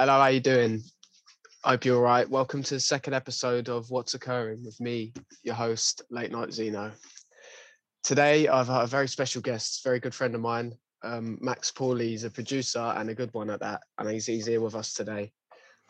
Hello, how are you doing? I Hope you're all right. Welcome to the second episode of What's Occurring with me, your host, Late Night Zeno. Today, I've had a very special guest, very good friend of mine, um, Max Pauly. He's a producer and a good one at that, and he's, he's here with us today.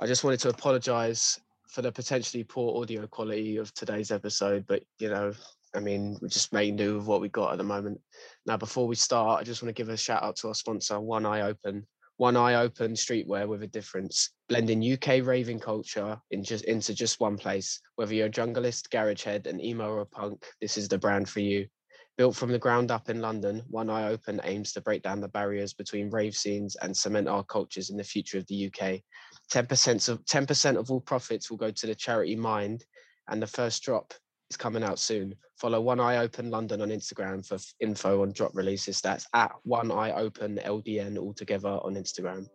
I just wanted to apologise for the potentially poor audio quality of today's episode, but you know, I mean, we're just make do with what we got at the moment. Now, before we start, I just want to give a shout out to our sponsor, One Eye Open one eye open streetwear with a difference, blending UK raving culture in just into just one place. Whether you're a junglist, garage head, an emo or a punk, this is the brand for you. Built from the ground up in London, One Eye Open aims to break down the barriers between rave scenes and cement our cultures in the future of the UK. 10% of 10% of all profits will go to the charity Mind, and the first drop is coming out soon. Follow One Eye Open London on Instagram for info on drop releases. That's at One Eye Open LDN altogether on Instagram.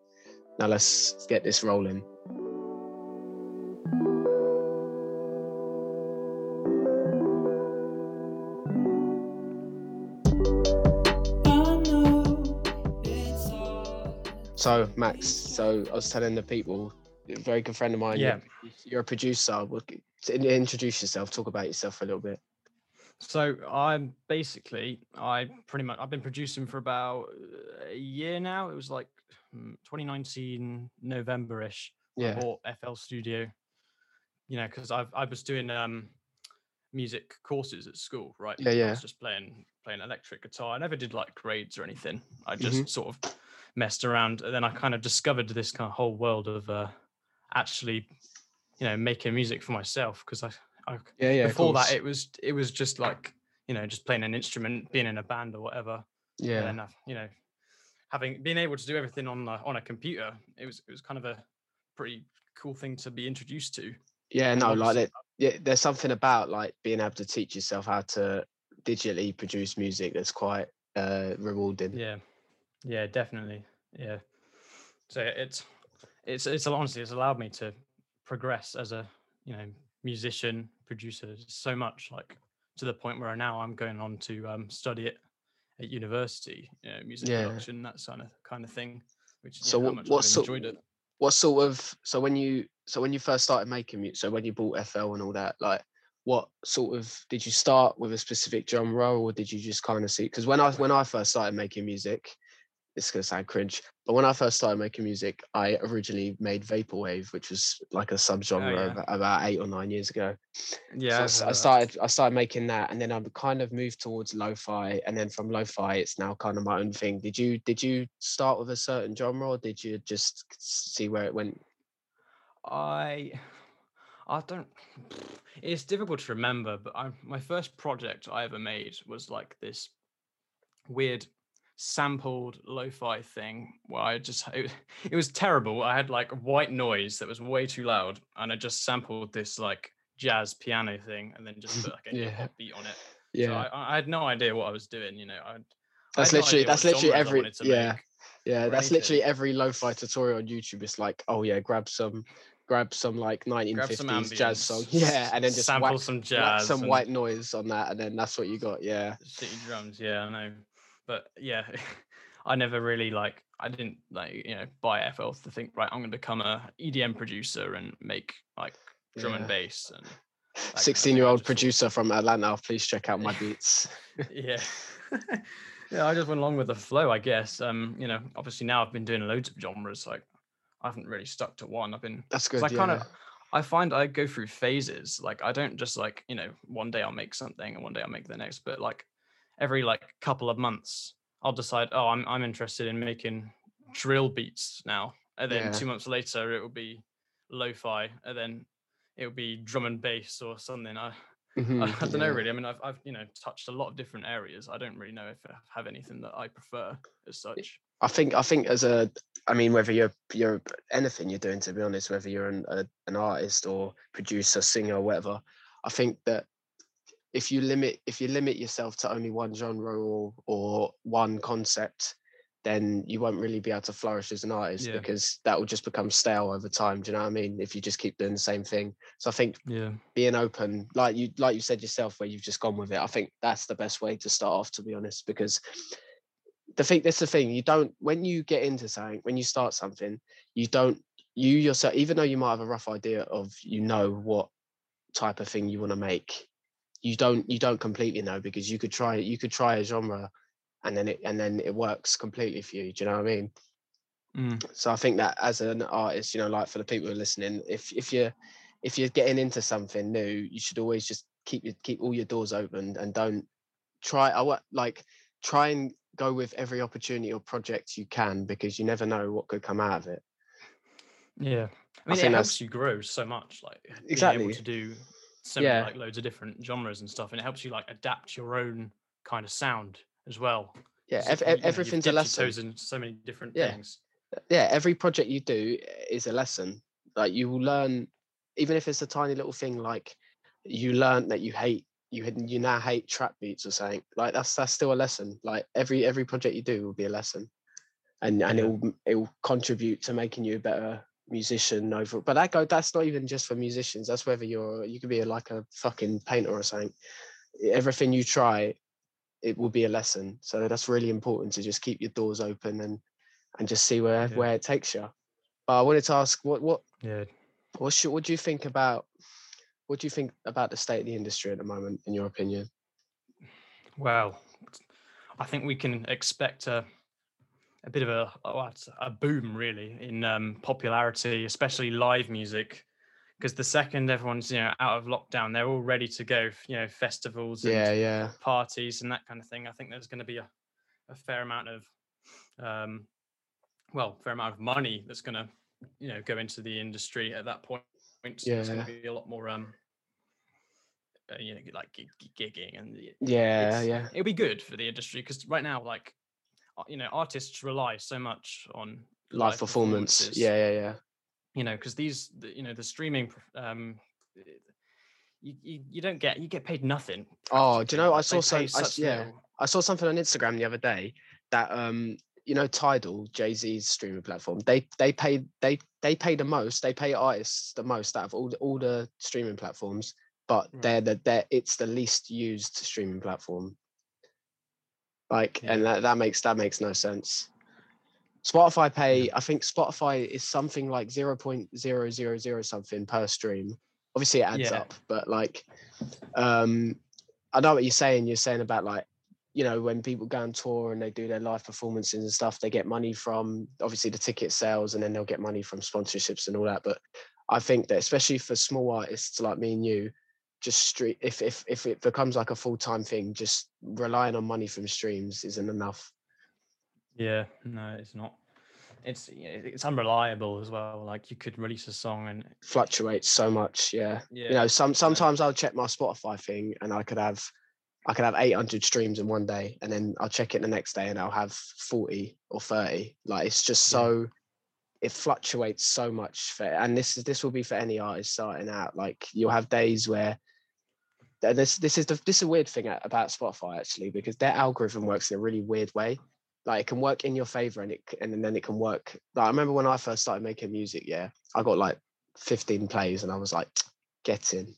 Now let's get this rolling. So Max, so I was telling the people, a very good friend of mine. Yeah. You're a producer. Introduce yourself. Talk about yourself for a little bit. So I'm basically I pretty much I've been producing for about a year now. It was like hmm, 2019 November-ish. Yeah. I bought FL Studio. You know, because I've I was doing um music courses at school, right? Yeah, I yeah. was just playing playing electric guitar. I never did like grades or anything. I just Mhm. sort of messed around, and then I kind of discovered this kind of whole world of uh, actually, you know, making music for myself because I, I Yeah, yeah. before that it was it was just like you know just playing an instrument, being in a band or whatever. yeah. And then uh, you know, having being able to do everything on a, on a computer, it was it was kind of a pretty cool thing to be introduced to. Yeah, no, like. Yeah, there's something about like being able to teach yourself how to digitally produce music that's quite uh rewarding. Yeah, yeah, definitely. Yeah. So it's it's it's honestly it's allowed me to progress as a you know musician producer so much like to the point where now I'm going on to um, study it at university, you know, music Yeah. production, that kind of kind of thing. Which So how what- much what sort- enjoyed it. What sort of so when you so when you first started making music, so when you bought FL and all that, like what sort of did you start with a specific genre or did you just kind of see because when I when I first started making music, it's gonna sound cringe, but when I first started making music, I originally made vaporwave, which was like a oh, subgenre yeah. about, about eight or nine years ago. Yeah, so I s- I've heard I, started I started making that, and then I've kind of moved towards lo-fi, and then from lo-fi, it's now kind of my own thing. Did you did you start with a certain genre, or did you just see where it went? I I don't it's difficult to remember, but I my first project I ever made was like this weird sampled lo-fi thing where I just it, it was terrible. I had like white noise that was way too loud and I just sampled this like jazz piano thing and then just put like a Yeah. beat on it. Yeah, So I, I had no idea what I was doing, you know. I that's no literally that's literally every yeah yeah that's literally every lo-fi tutorial on YouTube. It's like oh yeah, grab some grab some like 1950s some jazz song, yeah, and then just sample whack, some jazz some white noise on that, and then that's what you got. Yeah, city drums, yeah, I know. But yeah, I never really like I didn't like, you know, buy FL to think, right, I'm gonna become a EDM producer and make like drum Yeah. and bass and kind of sixteen-year-old just producer from Atlanta. Please check out my beats. yeah. yeah, I just went along with the flow, I guess. Um, you know, obviously now I've been doing loads of genres, like I haven't really stuck to one. I've been that's good. I kind of I find I go through phases. Like I don't just like, you know, one day I'll make something and one day I'll make the next, but like every like couple of months I'll decide, oh, I'm I'm interested in making drill beats now. And then Yeah. two months later it will be lo-fi and then it will be drum and bass or something. I Mhm, I, I don't know really. I mean I've I've you know touched a lot of different areas. I don't really know if I have anything that I prefer as such. I think I think as a I mean whether you're you're anything you're doing to be honest, whether you're an a, an artist or producer, singer, whatever, I think that if you limit if you limit yourself to only one genre or or one concept, then you won't really be able to flourish as an artist Yeah. because that will just become stale over time. Do you know what I mean? If you just keep doing the same thing. So I think Yeah. being open, like you like you said yourself, where you've just gone with it, I think that's the best way to start off, to be honest, because the thing that's the thing, you don't when you get into something, when you start something, you don't you yourself, even though you might have a rough idea of you know what type of thing you want to make, you don't you don't completely know because you could try you could try a genre and then it and then it works completely for you. Do you know what I mean? Mm. So I think that as an artist, you know, like for the people who are listening, if if you're if you're getting into something new, you should always just keep your keep all your doors open and don't try I wa- like try and go with every opportunity or project you can because you never know what could come out of it. Yeah, I I mean, it helps you grow so much. Like Exactly. able to do so Yeah. many, like loads of different genres and stuff, and it helps you like adapt your own kind of sound as well. Yeah, ev- ev- you know, everything's a lesson. Toes in so many different Yeah. things. Uh, yeah every project you do eh, is a lesson like you will learn even if it's a tiny little thing like you learn that you hate you had you now hate trap beats or something like that's that's still a lesson like every every project you do will be a lesson and and it will it will contribute to making you a better musician over but that go that's not even just for musicians that's whether you're you could be a, like a fucking painter or something everything you try it will be a lesson so that's really important to just keep your doors open and and just see where Yeah. where it takes you. But I wanted to ask, what what Yeah, what should, what do you think about what do you think about the state of the industry at the moment, in your opinion? well, I think we can expect a a bit of a oh, a boom really in um, popularity, especially live music. Because the second everyone's you know out of lockdown, they're all ready to go. You know, festivals and Yeah, yeah, parties and that kind of thing. I think there's going to be a, a fair amount of, um, well, fair amount of money that's going to, you know, go into the industry at that point. So There's going to be a lot more, um, uh, you know, like gig- gig- gigging and yeah, yeah, it'll be good for the industry because right now, like, you know, artists rely so much on live performance. performances, Yeah, yeah, yeah. you know, because these, you know, the streaming, um, you, you, you don't get you get paid nothing. Oh, do you know? I saw some. I, yeah, little. I saw something on Instagram the other day that um, you know, Tidal, Jay Z's streaming platform. They they pay they they pay the most. They pay artists the most out of all the, all the streaming platforms. But Right. they're the they're it's the least used streaming platform. Like, and that, that makes that makes no sense. Spotify pay, I think Spotify is something like zero point zero zero zero something per stream. Obviously, it adds Yeah. up, but like, um, I know what you're saying. You're saying about like, you know, when people go on tour and they do their live performances and stuff, they get money from obviously the ticket sales, and then they'll get money from sponsorships and all that. But I think that especially for small artists like me and you, just street if if if it becomes like a full time thing, just relying on money from streams isn't enough. Yeah, no, it's not. It's it's unreliable as well. Like you could release a song and Fluctuates so much, yeah. yeah, You know, some sometimes I'll check my Spotify thing and I could have I could have 800 streams in one day, and then I'll check it the next day and I'll have 40 or 30. Like it's just Yeah. so it fluctuates so much for and this is this will be for any artist starting out. Like you'll have days where th- this this is the this is a weird thing about Spotify actually because their algorithm works in a really weird way. Like it can work in your favor and it and then it can work. Like I remember when I first started making music, yeah, I got like 15 plays and I was like, get in.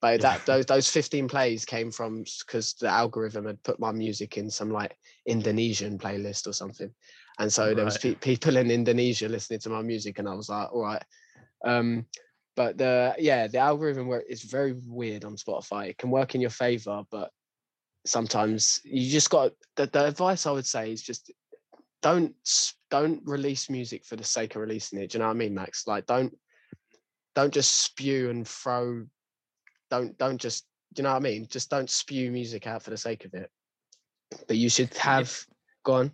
But Yeah. that those those 15 plays came from because the algorithm had put my music in some like Indonesian playlist or something. And so there was pe- people in Indonesia listening to my music and I was like, all right. Um, but the yeah, the algorithm work is very weird on Spotify. It can work in your favor, but sometimes you just got the, the advice I would say is just don't don't release music for the sake of releasing it. Do you know what I mean, Max? Like don't don't just spew and throw don't don't just do you know what I mean? Just don't spew music out for the sake of it. But you should have gone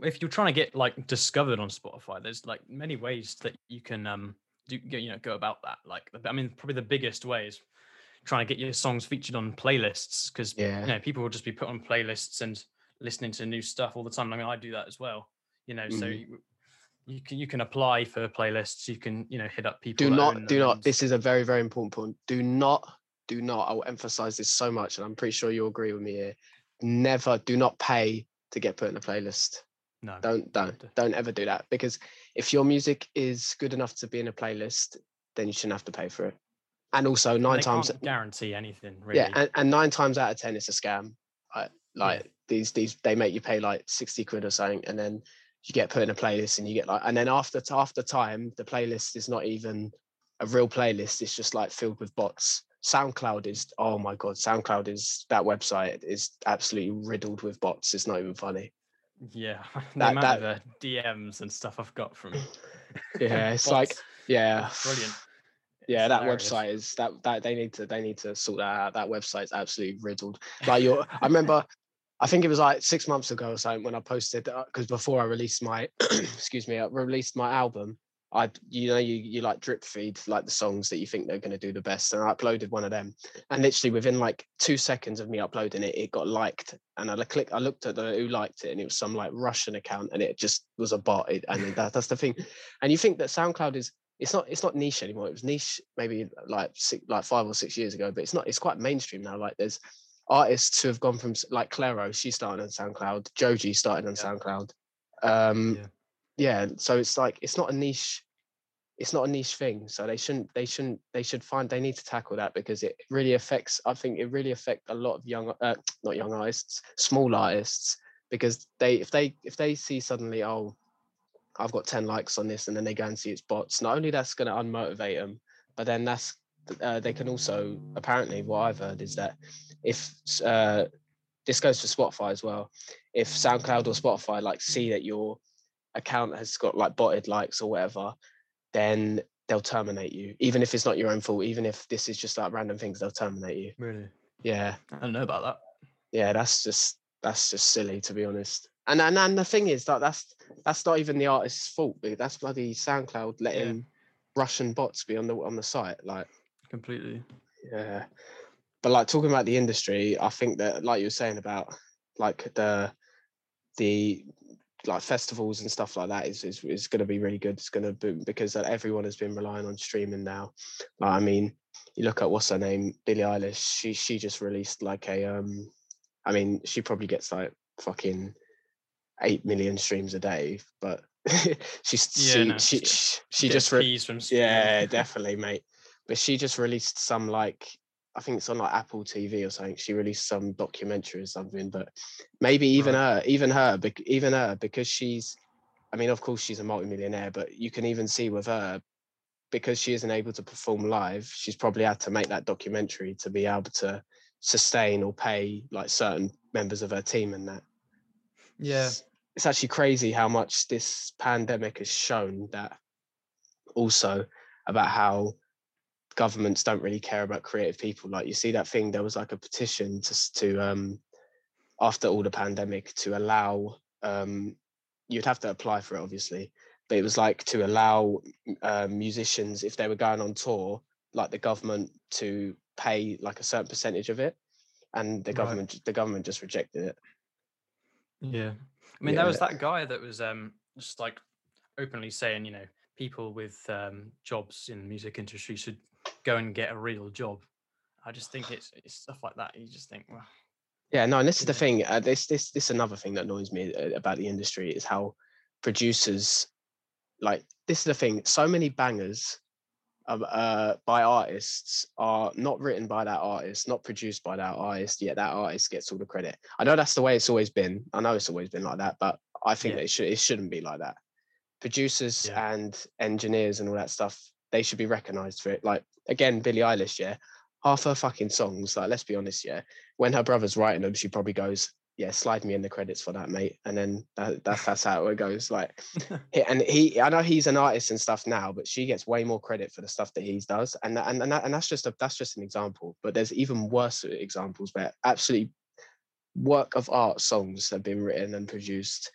if you're trying to get like discovered on Spotify, there's like many ways that you can um do you know go about that. Like I mean, probably the biggest way is trying to get your songs featured on playlists because Yeah. you know people will just be put on playlists and listening to new stuff all the time. I mean, I do that as well. You know, so Mhm. you, you can you can apply for playlists. You can you know hit up people. do not do not this is a very very important point do not do not i will emphasize this so much and i'm pretty sure you'll agree with me here never do not pay to get put in a playlist no. don't don't don't ever do that because if your music is good enough to be in a playlist then you shouldn't have to pay for it. And also nine they times guarantee anything really. yeah and, and nine times out of ten it's a scam. I, like these these they make you pay like 60 quid or something and then you get put in a playlist and you get like and then after after time the playlist is not even a real playlist it's just like filled with bots. Soundcloud is oh my god soundcloud is that website is absolutely riddled with bots it's not even funny Yeah, the That- amount that- of uh, DMs and stuff I've got from yeah it's like yeah brilliant. yeah It's that hilarious. website is that that they need to they need to sort that out that website's absolutely riddled like you're i remember i think it was like six months ago or something when i posted because before i released my excuse me i released my album i you know you you like drip feed like the songs that you think they're going to do the best and i uploaded one of them and literally within like two seconds of me uploading it it got liked and i click i looked at the who liked it and it was some like russian account and it just was a bot it, and that, that's the thing and you think that soundcloud is it's not it's not niche anymore. It was niche maybe like six, like five or six years ago, but it's not. It's quite mainstream now. Like there's artists who have gone from like Clairo, she started on SoundCloud. Joji started on Yeah. SoundCloud. Um, Yeah. yeah. So it's like it's not a niche. It's not a niche thing. So they shouldn't. They shouldn't. They should find. They need to tackle that because it really affects. I think it really affect a lot of young, uh, not young artists, small artists, because they if they if they see suddenly oh I've got 10 likes on this and then they go and see it's bots. Not only that's going to unmotivate them, but then that's uh, they can also apparently what I've heard is that if uh, this goes for Spotify as well, if SoundCloud or Spotify like see that your account has got like botted likes or whatever, then they'll terminate you. Even if it's not your own fault, even if this is just like random things, they'll terminate you. Really, Yeah, I don't know about that. yeah, that's just that's just silly to be honest. And and, and the thing is that that's that's not even the artist's fault. That's bloody SoundCloud letting Russian bots be on the on the site. Like, Completely. yeah. But like talking about the industry, I think that like you were saying about like the the like festivals and stuff like that is is, is going to be really good. It's going to boom because uh, everyone has been relying on streaming now. Like, I mean, you look at what's her name, Billie Eilish. She she just released like a um, I mean, she probably gets like fucking eight million streams a day, but she's Yeah, she, no, she, she she just re- from yeah, definitely, mate. But she just released some like I think it's on like Apple TV or something. She released some documentary or something. But maybe even her, even her, even her, because she's, I mean, of course she's a multimillionaire, but you can even see with her because she isn't able to perform live. She's probably had to make that documentary to be able to sustain or pay like certain members of her team and that Yeah. it's- it's actually crazy how much this pandemic has shown that also about how governments don't really care about creative people like you see that thing there was like a petition to to um after all the pandemic to allow um you'd have to apply for it obviously but it was like to allow uh, musicians if they were going on tour like the government to pay like a certain percentage of it and the government j- the government just rejected it. Yeah. I mean, there was that guy that was um just like openly saying, you know, people with um jobs in the music industry should go and get a real job. I just think it's, it's stuff like that. You just think, well, Yeah, no, and this is the thing. Uh, this this this another thing that annoys me uh, about the industry is how producers, like this is the thing. So many bangers, um, uh, by artists are not written by that artist, not produced by that artist. Yet that artist gets all the credit. I know that's the way it's always been. I know it's always been like that, but I think Yeah. that it should it shouldn't be like that. Producers Yeah. and engineers and all that stuff, they should be recognized for it. Like again, Billie Eilish, yeah, half her fucking songs. Like let's be honest, yeah when her brother's writing them, she probably goes, "Yeah, slide me in the credits for that, mate." And then that, that's that's how it goes. Like, and he, I know he's an artist and stuff now, but she gets way more credit for the stuff that he does, and and and, that, and that's just a that's just an example. But there's even worse examples where absolutely work of art songs have been written and produced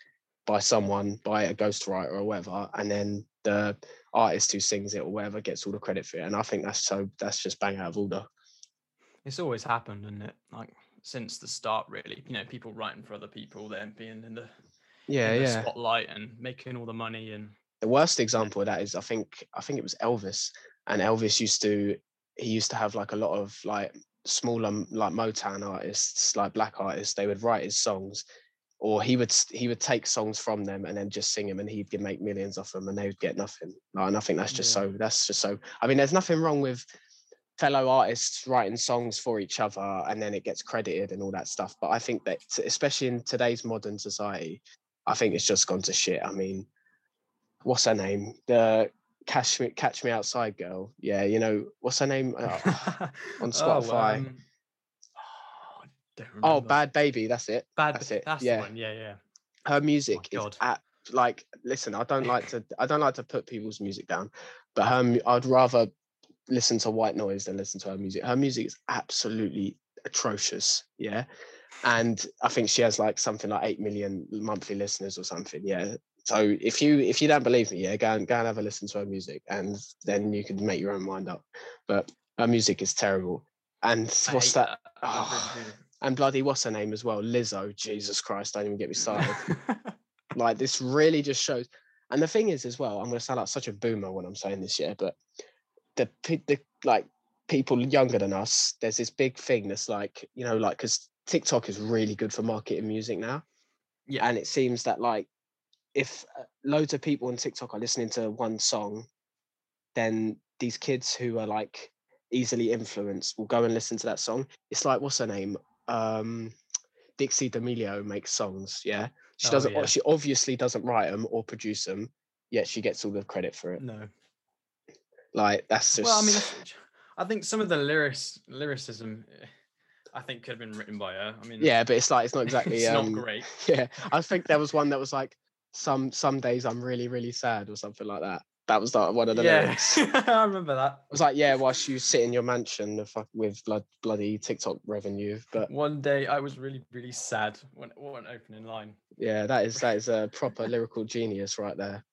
by someone, by a ghostwriter or whatever, and then the artist who sings it or whatever gets all the credit for it. And I think that's so that's just bang out of order. it's always happened, isn't it? Like since the start, really. You know, people writing for other people, then being in the, Yeah, in the yeah. spotlight and making all the money and the worst example of that is I think I think it was Elvis, and Elvis used to he used to have like a lot of like smaller like Motown artists, like black artists. They would write his songs, or he would he would take songs from them and then just sing them, and he'd make millions off them, and they would get nothing. Like, and I think that's just Yeah. so that's just so. I mean, there's nothing wrong with fellow artists writing songs for each other and then it gets credited and all that stuff but i think that especially in today's modern society I think it's just gone to shit. I mean, what's her name? The Catch Me, Catch Me Outside girl. Yeah, you know what's her name uh, on Spotify? um, oh, don't oh. Bhad Bhabie. That's it. Bad. that's it, That's yeah. the one. Yeah, yeah. Her oh music is God. at like. Listen, I don't like to. I don't like to put people's music down, but her. I'd rather listen to white noise than listen to her music. Her music is absolutely atrocious. Yeah. And I think she has like something like eight million monthly listeners or something. Yeah. So if you if you don't believe me, yeah, go and go and have a listen to her music, and then you can make your own mind up. But her music is terrible. And I what's that? I oh, really And bloody what's her name as well? Lizzo. Jesus Christ! Don't even get me started. like this really just shows. And the thing is, as well, I'm going to sound like such a boomer when I'm saying this, yeah, but the the like people younger than us, there's this big thing that's like, you know, like because TikTok is really good for marketing music now, yeah. and it seems that like if uh, loads of people on TikTok are listening to one song, then these kids who are like easily influenced will go and listen to that song. It's like what's her name? Um, Dixie D'Amelio makes songs. Yeah, she Oh, doesn't. yeah. She obviously doesn't write them or produce them. Yet she gets all the credit for it. no. Like that's just. Well, I mean, I think some of the lyrics, lyricism, eh, I think could have been written by her. I mean, yeah, but it's like it's not exactly. it's um, not great. Yeah, I think there was one that was like some some days I'm really really sad or something like that. That was like one of the yeah, lyrics. I remember that. It was like, yeah, whilst you sit in your mansion with blood bloody TikTok revenue, but One day I was really, really sad when it wasn't opening line. yeah, that is that is a proper lyrical genius right there.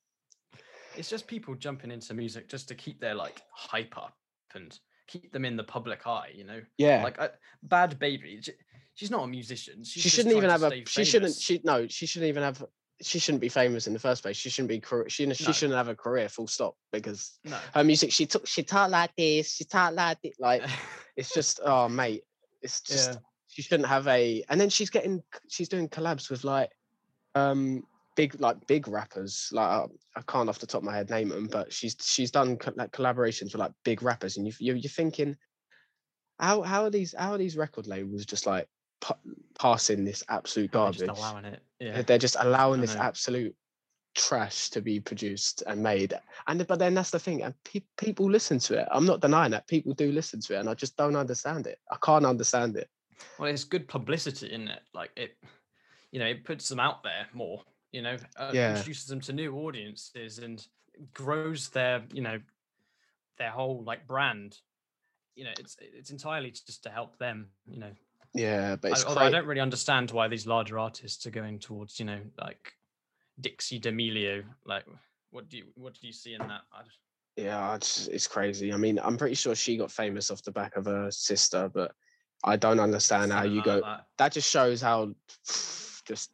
It's just people jumping into music just to keep their like hype up and keep them in the public eye. You know, Yeah, like I, Bhad Bhabie. She's not a musician. She's she shouldn't even have a. She shouldn't. She no. She shouldn't even have. She shouldn't be famous in the first place. She shouldn't be. She she No. shouldn't have a career. Full stop. Because No. her music, she took. She talk like this. She talk like this. Like it's just. Oh mate, it's just. yeah. She shouldn't have a. And then she's getting. She's doing collabs with like, um, big like big rappers. Like uh, I can't off the top of my head name them, but she's she's done co- like collaborations with like big rappers, and you you you're thinking, how how are these how are these record labels just like pa- passing this absolute They're garbage? Just allowing it. Yeah. They're just allowing this absolute trash to be produced and made. And but then that's the thing, and pe- people listen to it. I'm not denying that people do listen to it, and I just don't understand it. I can't understand it. Well, it's good publicity, isn't it? Like it, you know, it puts them out there more. You know, uh, Yeah. introduces them to new audiences and grows their, you know, their whole like brand. You know, it's it's entirely just to help them. You know, Yeah, but although I don't really understand why these larger artists are going towards, you know, like Dixie D'Amelio. Like, what do you what do you see in that? I just, yeah, it's, it's crazy. I mean, I'm pretty sure she got famous off the back of her sister, but I don't understand how you go. that. That just shows how just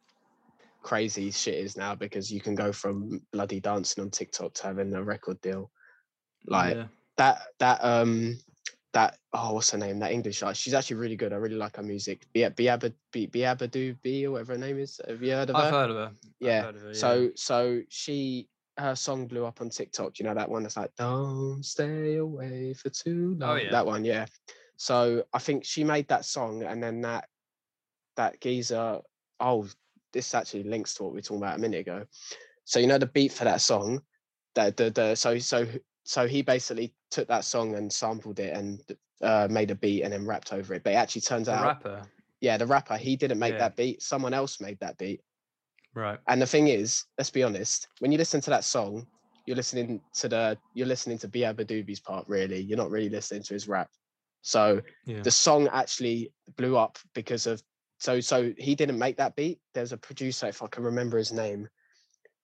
crazy shit is now because you can go from bloody dancing on TikTok to having a record deal. Like Yeah. that that um that oh what's her name? That English artist. She's actually really good. I really like her music. Bia Biaba Bi- Biabadu B or whatever her name is. Have you heard of I've her? heard of her. I've yeah. heard of her, so so she her song blew up on TikTok. You know that one that's like don't stay away for too oh, long. Oh, yeah. that one yeah. So I think she made that song and then that that geezer oh this actually links to what we were talking about a minute ago. So you know the beat for that song? That the, the so so so he basically took that song and sampled it and uh, made a beat and then rapped over it but it actually turns the out rapper. yeah the rapper he didn't make Yeah. that beat someone else made that beat Right. and the thing is let's be honest when you listen to that song you're listening to the you're listening to beabadoobee's part really you're not really listening to his rap so Yeah. the song actually blew up because of so so he didn't make that beat there's a producer if i can remember his name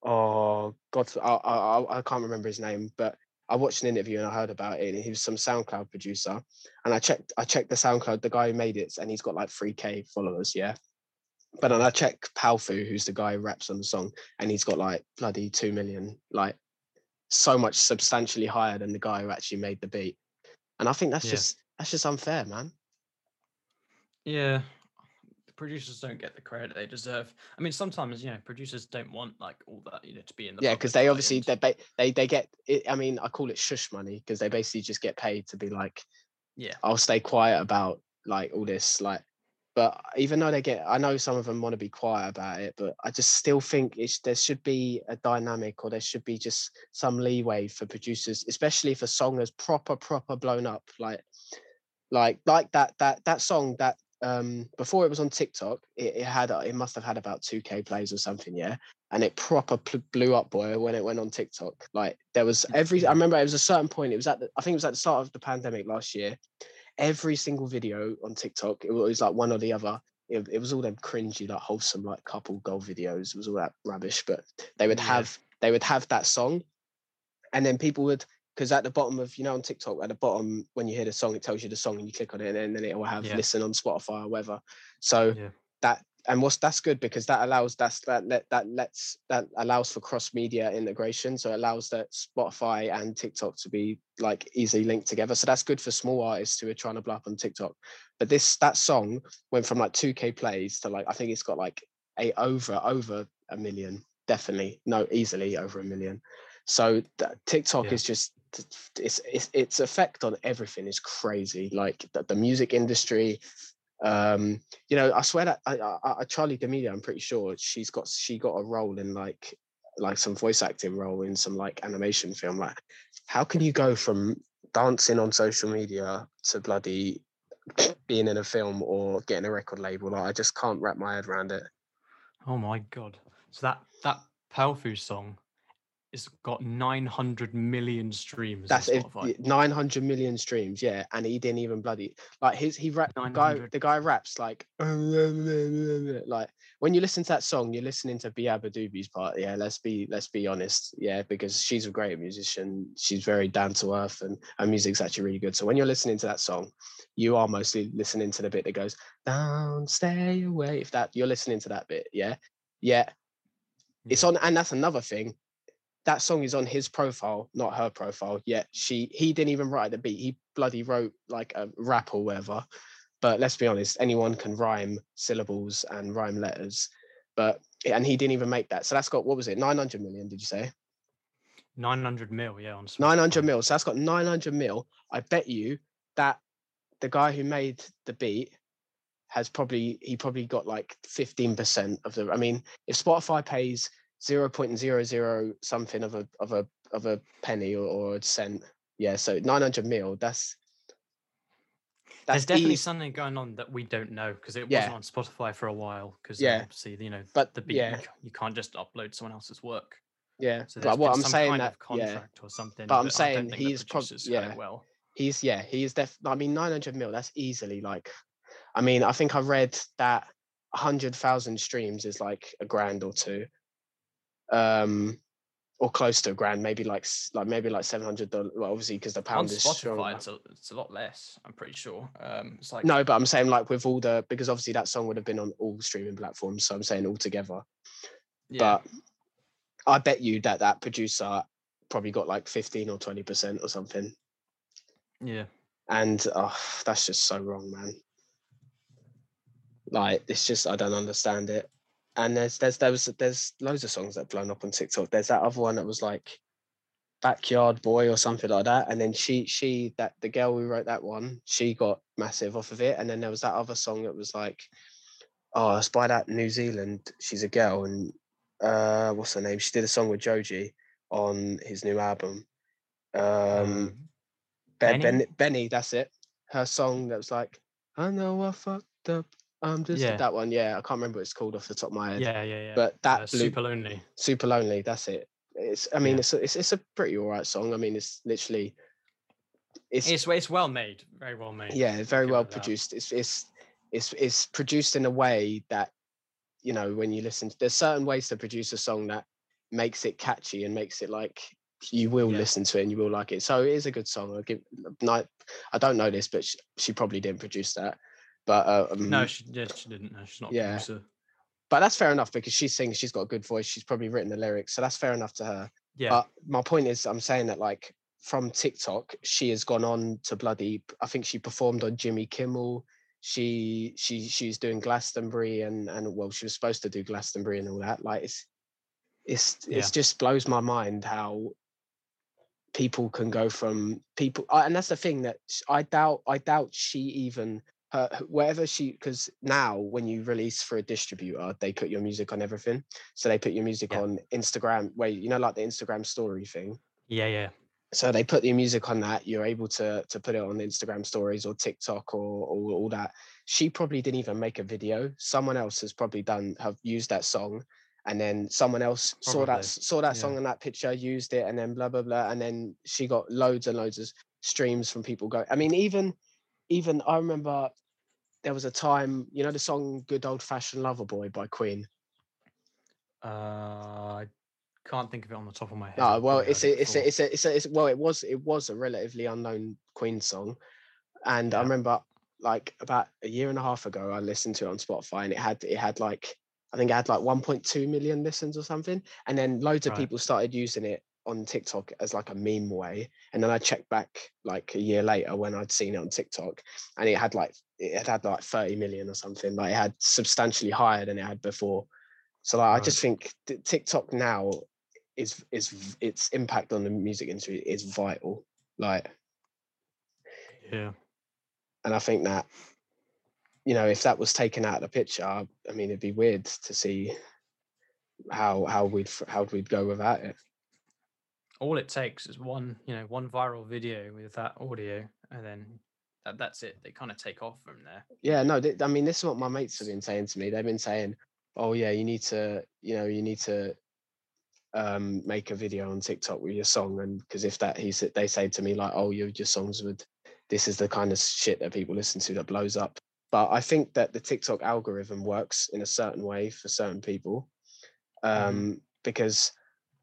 oh god i, I- I can't remember his name but i watched an interview and i heard about it and he was some soundcloud producer and i checked i checked the soundcloud the guy who made it and he's got like 3k followers yeah but then i checked Powfu who's the guy who raps on the song and he's got like bloody 2 million like so much substantially higher than the guy who actually made the beat and i think that's Yeah. just that's just unfair man Yeah. Producers don't get the credit they deserve. I mean, sometimes, you know, producers don't want like all that, you know, to be in the yeah because they obviously they ba- they they get it, i mean i call it shush money because they basically just get paid to be like Yeah. i'll stay quiet about like all this like but even though they get, I know some of them want to be quiet about it, but I just still think it's, there should be a dynamic or there should be just some leeway for producers, especially if a song is proper, proper blown up, like, like, like that, that, that song that um before it was on TikTok, it, it had it must have had about 2k plays or something, yeah. And it proper pl- blew up, boy, when it went on TikTok. Like there was every I remember it was a certain point. It was at the, I think it was at the start of the pandemic last year. Every single video on TikTok, it was like one or the other. It, it was all them cringy, like wholesome, like couple goal videos. It was all that rubbish, but they would Yeah. have they would have that song, and then people would because at the bottom of you know on TikTok at the bottom when you hear the song it tells you the song and you click on it and then it will have Yeah. listen on Spotify or whatever. So Yeah. that and what's that's good because that allows that's that let that lets that allows for cross media integration. So it allows that Spotify and TikTok to be like easily linked together. So that's good for small artists who are trying to blow up on TikTok. But this that song went from like 2k plays to like I think it's got like a over over a million definitely no easily over a million so that tiktok Yeah. is just it's, it's its effect on everything is crazy like the, the music industry um you know i swear that I, I, I Charli d'amelio i'm pretty sure she's got she got a role in like like some voice acting role in some like animation film like how can you go from dancing on social media to bloody being in a film or getting a record label like i just can't wrap my head around it Oh my god! So that that Pelfu song, it's got 900 million streams. That's it. 900 million streams, yeah, and he didn't even bloody like his he rap the guy the guy raps like like when you listen to that song, you're listening to beabadoobee's part. Yeah, let's be let's be honest, yeah, because she's a great musician. She's very down to earth, and her music's actually really good. So when you're listening to that song, you are mostly listening to the bit that goes "Don't stay away." If that you're listening to that bit, yeah, yeah, it's on, and that's another thing. That song is on his profile, not her profile. Yet she, he didn't even write the beat. He bloody wrote like a rap or whatever. But let's be honest, anyone can rhyme syllables and rhyme letters. But and he didn't even make that. So that's got what was it? Nine hundred million? Did you say? 900 mil, yeah, on Nine hundred mil. So that's got nine hundred mil. I bet you that the guy who made the beat has probably he probably got like 15% of the I mean, if Spotify pays 0.00 something of a of a of a penny or, or a cent, yeah, so 900 mil, that's There's definitely something going on that we don't know because it Yeah. wasn't on Spotify for a while. Because um, Yeah. obviously, you know, but the beat yeah, you, can't just upload someone else's work. yeah. So there's but what I'm some saying kind that of yeah, contract or something. But I'm don't saying he's prob- producers got it yeah. well. he's yeah he's def i mean 900 mil that's easily like i mean i think i read that 100000 streams is like a grand or two um or close to a grand maybe like like maybe like 700 dollars well obviously because the On pound is Spotify, stronger. it's a, it's a lot less. I'm pretty sure. Um, it's like no but i'm saying like with all the because obviously that song would have been on all streaming platforms so i'm saying all together yeah, but i bet you that that producer probably got like 15 or 20 percent or something yeah. and oh, that's just so wrong man like it's just i don't understand it and there's there's there was there's loads of songs that have blown up on tiktok there's that other one that was like backyard boy or something like that and then she she that the girl who wrote that one she got massive off of it and then there was that other song that was like oh it's by that new zealand she's a girl and uh what's her name she did a song with joji on his new album um Um, Ben, BENEE? ben, BENEE, that's it. Her song that was like, I know I fucked up. I'm just Yeah. that one. Yeah, I can't remember what it's called off the top of my head. yeah, yeah, yeah. But that uh, blew- Supalonely. Super lonely. That's it. It's. I mean, Yeah. it's, a, it's it's a pretty alright song. I mean, it's literally. It's, It's it's well made, very well made. yeah, very well it that. produced. It's it's it's it's produced in a way that, you know, when you listen, to, there's certain ways to produce a song that makes it catchy and makes it like you will Yeah. listen to it and you will like it. So it is a good song. I give night. I don't know this, but she, she probably didn't produce that. But uh, No, um, she, yeah, she didn't. No, she's not Yeah. producer. but that's fair enough because she sings. She's got a good voice. She's probably written the lyrics, so that's fair enough to her. Yeah, But my point is, I'm saying that like from TikTok, she has gone on to bloody. I think she performed on Jimmy Kimmel. She she she's doing Glastonbury and and well, she was supposed to do Glastonbury and all that. Like it's it's Yeah. it's just blows my mind how people can go from people I- and that's the thing that I doubt I doubt she even Uh, her whatever she because now when you release for a distributor they put your music on everything so they put your music Yeah. on instagram where you know like the instagram story thing Yeah, yeah. so they put your music on that you're able to to put it on instagram stories or tiktok or, or all that she probably didn't even make a video someone else has probably done have used that song and then someone else saw that saw that song yeah. and that picture used it and then blah blah blah and then she got loads and loads of streams from people going i mean even even i remember there was a time you know the song good old fashioned lover boy by queen Uh, I can't think of it on the top of my head. no well it's a, it it's a it's a it's a it's well it was it was a relatively unknown queen song and i remember like about a year and a half ago i listened to it on spotify and it had it had like i think it had like 1.2 million listens or something and then loads of Right. people started using it on tiktok as like a meme way and then i checked back like a year later when i'd seen it on tiktok and it had like it had had like 30 million or something like it had substantially higher than it had before so like, i just think tiktok now is is its impact on the music industry is vital like Yeah. and I think that you know if that was taken out of the picture, I mean it'd be weird to see how how we'd how we'd go without it. All it takes is one, you know, one viral video with that audio, and then that, that's it. They kind of take off from there. Yeah, no, th- I mean this is what my mates have been saying to me. They've been saying, "Oh yeah, you need to, you know, you need to um make a video on TikTok with your song." And because if that he said they say to me like, "Oh, your your songs would, this is the kind of shit that people listen to that blows up." But I think that the TikTok algorithm works in a certain way for certain people, um, because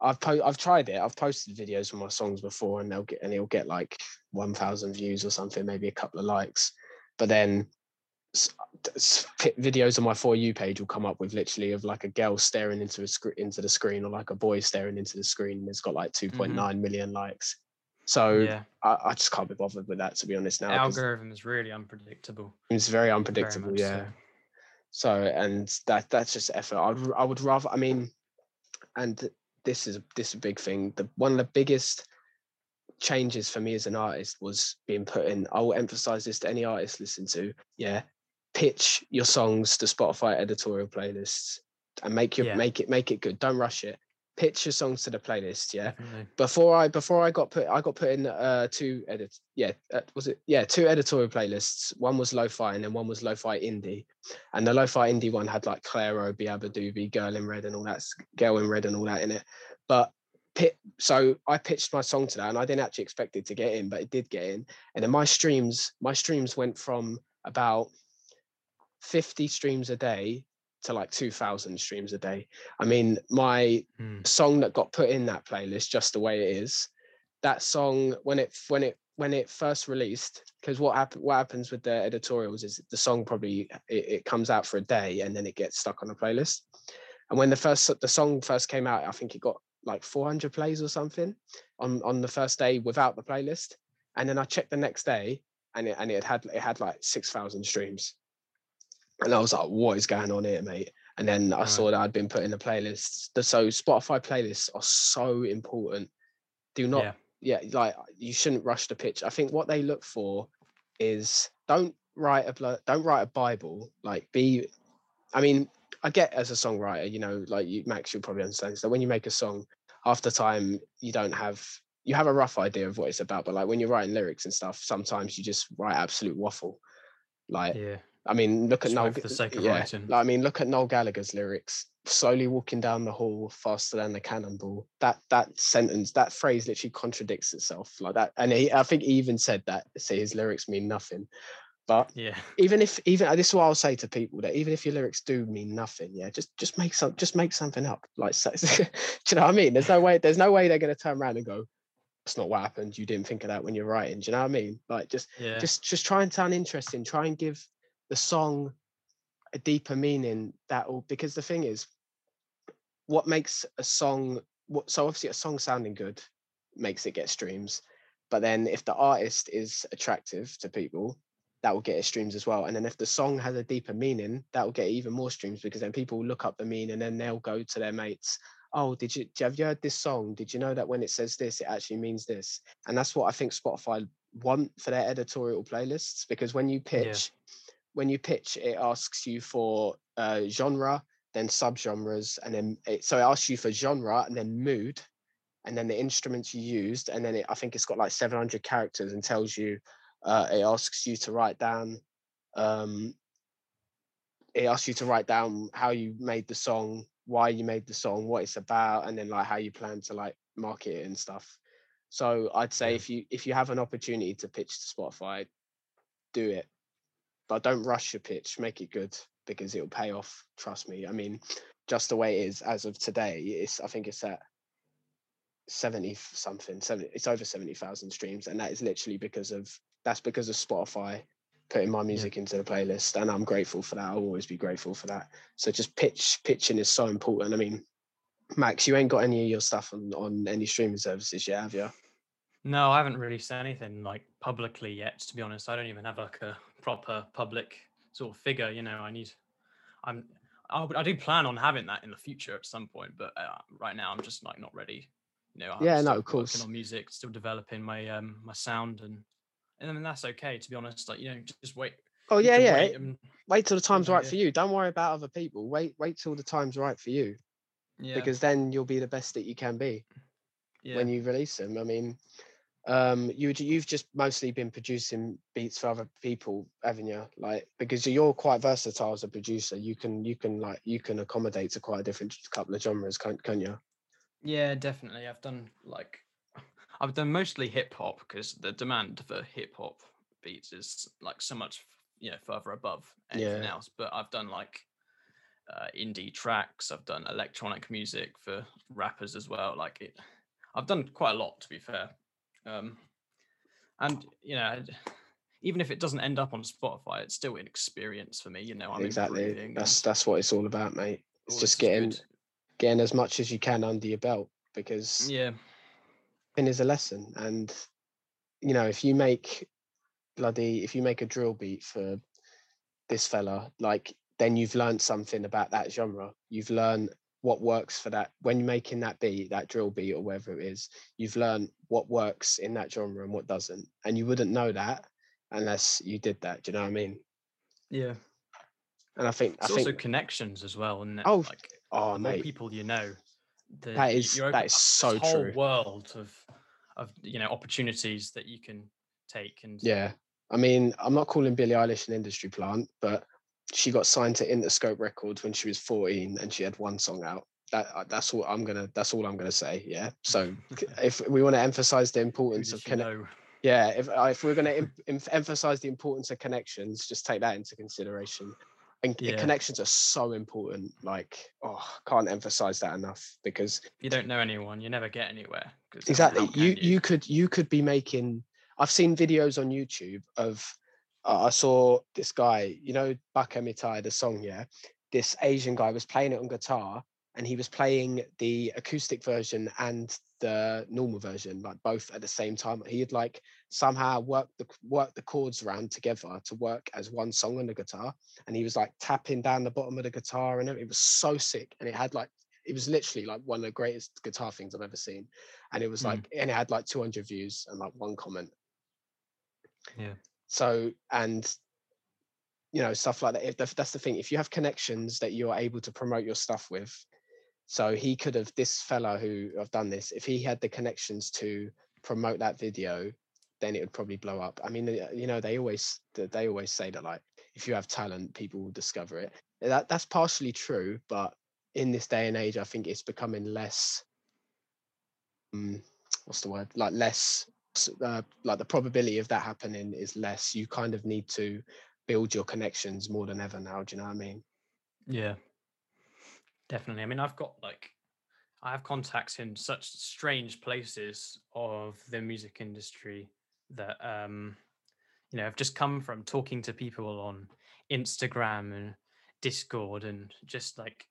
I've po- I've tried it. I've posted videos from my songs before, and they'll get and it'll get like one thousand views or something, maybe a couple of likes. But then s- d- s- pi- videos on my for you page will come up with literally of like a girl staring into a screen into the screen, or like a boy staring into the screen, and it's got like mm-hmm. two point nine million likes. So yeah. I, I just can't be bothered with that, to be honest. now algorithm is really unpredictable. it's very very unpredictable. much yeah. so. So and that that's just effort. I'd r- I would rather. I mean, and this is this is a big thing. The one of the biggest changes for me as an artist was being put in. I will emphasize this to any artist listen to. Yeah, pitch your songs to Spotify editorial playlists and make your Yeah. make it make it good. Don't rush it. Pitch your songs to the playlist. Yeah, Definitely. before I before I got put I got put in uh two edit yeah uh, was it yeah two editorial playlists one was lo-fi and then one was lo-fi indie and the lo-fi indie one had like Clairo, beabadoobee, Girl in Red and all that Girl in Red and all that in it but pit so I pitched my song to that and I didn't actually expect it to get in but it did get in and then my streams my streams went from about 50 streams a day to like 2000 streams a day. I mean my Hmm. song that got put in that playlist just the way it is that song when it when it when it first released because what happen, what happens with the editorials is the song probably it, it comes out for a day and then it gets stuck on a playlist. And when the first the song first came out i think it got like 400 plays or something on on the first day without the playlist. And then i checked the next day and it and it had it had like 6000 streams and i was like what is going on here mate and then I Right. saw that I'd been put in the playlists. The- So Spotify playlists are so important. Do not, yeah. yeah, like you shouldn't rush the pitch. I think what they look for is don't write a don't write a Bible. Like be, I mean, I get as a songwriter, you know, like you Max, you'll probably understand that when you make a song, after time you don't have you have a rough idea of what it's about, but like when you're writing lyrics and stuff, sometimes you just write absolute waffle. Like Yeah. I mean, look at Noel. for the sake of yeah, writing. I mean, look at Noel Gallagher's lyrics. Slowly walking down the hall, faster than the cannonball. That that sentence, that phrase, literally contradicts itself like that. And he, I think he even said that. Say his lyrics mean nothing. But Yeah. even if even this is what I'll say to people that even if your lyrics do mean nothing, yeah, just just make some just make something up. Like, so, do you know what I mean? There's no way. There's no way they're gonna turn around and go, "That's not what happened. You didn't think of that when you're writing." Do you know what I mean? Like, just Yeah. just just try and sound interesting try and give the song a deeper meaning that will because the thing is what makes a song what so obviously a song sounding good makes it get streams but then if the artist is attractive to people that will get it streams as well and then if the song has a deeper meaning that will get even more streams because then people will look up the meaning and then they'll go to their mates oh did you have you heard this song? Did you know that when it says this it actually means this? And that's what i think spotify want for their editorial playlists because when you pitch when you pitch, it asks you for uh, genre, then subgenres, and then it, so it asks you for genre and then mood, and then the instruments you used, and then it, I think it's got like 700 characters and tells you. Uh, it asks you to write down. Um, it asks you to write down how you made the song, why you made the song, what it's about, and then like how you plan to like market it and stuff. So I'd say Yeah. if you if you have an opportunity to pitch to Spotify, do it. But don't rush your pitch, make it good because it'll pay off. Trust me. I mean, just the way it is as of today, it's I think it's at 70 something, 70, it's over 70,000 streams. And that is literally because of that's because of Spotify putting my music into the playlist. And I'm grateful for that. I'll always be grateful for that. So just pitch pitching is so important. I mean, Max, you ain't got any of your stuff on, on any streaming services yet, have you? No, I haven't released anything like publicly yet. To be honest, I don't even have like a proper public sort of figure. You know, I need. I'm. I, would- I do plan on having that in the future at some point, but uh, right now I'm just like not ready. You know, I'm Yeah, no, of course. Working on music, still developing my um my sound, and and I mean that's okay. To be honest, like you know, just, wait. Oh yeah, yeah. wait and- Wait till the time's right idea. for you. Don't worry about other people. Wait, wait till the time's right for you yeah, because then you'll be the best that you can be yeah. when you release them. I mean, um, you you've just mostly been producing beats for other people, haven't you? Like because you're quite versatile as a producer. You can you can like you can accommodate to quite a different couple of genres, can't can you? Yeah, definitely. I've done like I've done mostly hip hop because the demand for hip hop beats is like so much you know further above anything Yeah. else. But I've done like uh, indie tracks. I've done electronic music for rappers as well. Like it, I've done quite a lot to be fair. Um, and you know, even if it doesn't end up on Spotify, it's still an experience for me. You know, I'm exactly. That's that's what it's all about, mate. It's just getting good. getting as much as you can under your belt because Yeah, everything is a lesson and you know if you make bloody if you make a drill beat for this fella like then you've learned something about that genre you've learned what works for that when you're making that beat that drill beat or whatever it is you've learned what works in that genre and what doesn't and you wouldn't know that unless you did that do you know what i mean yeah. and i think It's i also think connections as well, and Oh, like oh the more mate people you know, the, That you that open so whole true. world of of you know opportunities that you can take and Yeah. I mean, I'm not calling Billie Eilish an industry plant, but she got signed to Interscope Records when she was 14 and she had one song out. That uh, that's all I'm gonna that's all I'm gonna say. Yeah. So if we want to emphasize the importance of you connect, yeah, if uh, if we're gonna em- em- emphasize the importance of connections, just take that into consideration. And Yeah. connections are so important. Like, oh, can't emphasize that enough because If you don't know anyone, you never get anywhere. Exactly can you, you could you could be making i've seen videos on youtube of i saw this guy you know baka mitai the song yeah this asian guy was playing it on guitar and he was playing the acoustic version and the normal version like both at the same time he had like somehow worked the worked the chords around together to work as one song on the guitar and he was like tapping down the bottom of the guitar and it was so sick and it had like it was literally like one of the greatest guitar things I've ever seen. And it was Mm. like, and it had like 200 views and like one comment. Yeah. So, and you know, stuff like that. If that's the thing, if you have connections that you're able to promote your stuff with, so he could have, this fellow who have done this, if he had the connections to promote that video, then it would probably blow up. I mean, uh, you know, they always, they always say that like, if you have talent, people will discover it. That that's partially true, but in this day and age, I think it's becoming less. Um, what's the word? Like less. Uh, like the probability of that happening is less. You kind of need to build your connections more than ever now. Do you know what I mean? Yeah. Definitely. I mean, I've got like I have contacts in such strange places of the music industry that um you know, I've just come from talking to people on Instagram and Discord and just like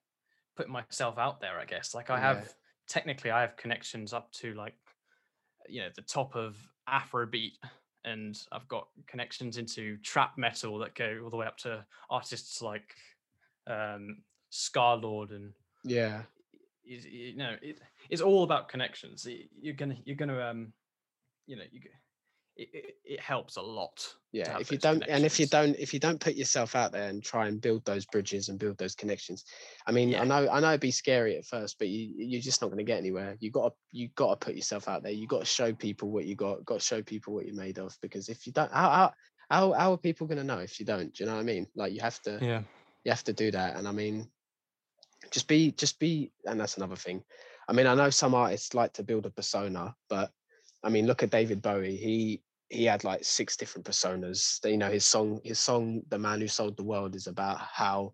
put myself out there, I guess. Like I Yeah. have technically I have connections up to like you know, the top of Afrobeat and I've got connections into trap metal that go all the way up to artists like um Scarlxrd and Yeah. is you know it, it's all about connections you're gonna you're gonna um you know you it, it, it helps a lot. yeah if you don't and if you don't if you don't put yourself out there and try and build those bridges and build those connections i mean Yeah. i know i know it'd be scary at first but you you're just not going to get anywhere you got to you got to put yourself out there you got to show people what you got got to show people what you're made of because if you don't how how how, how are people going to know if you don't do you know what i mean like you have to Yeah. you have to do that and i mean just be just be and that's another thing i mean i know some artists like to build a persona but i mean look at david bowie he he had like six different personas. You know his song his song the man who sold the world is about how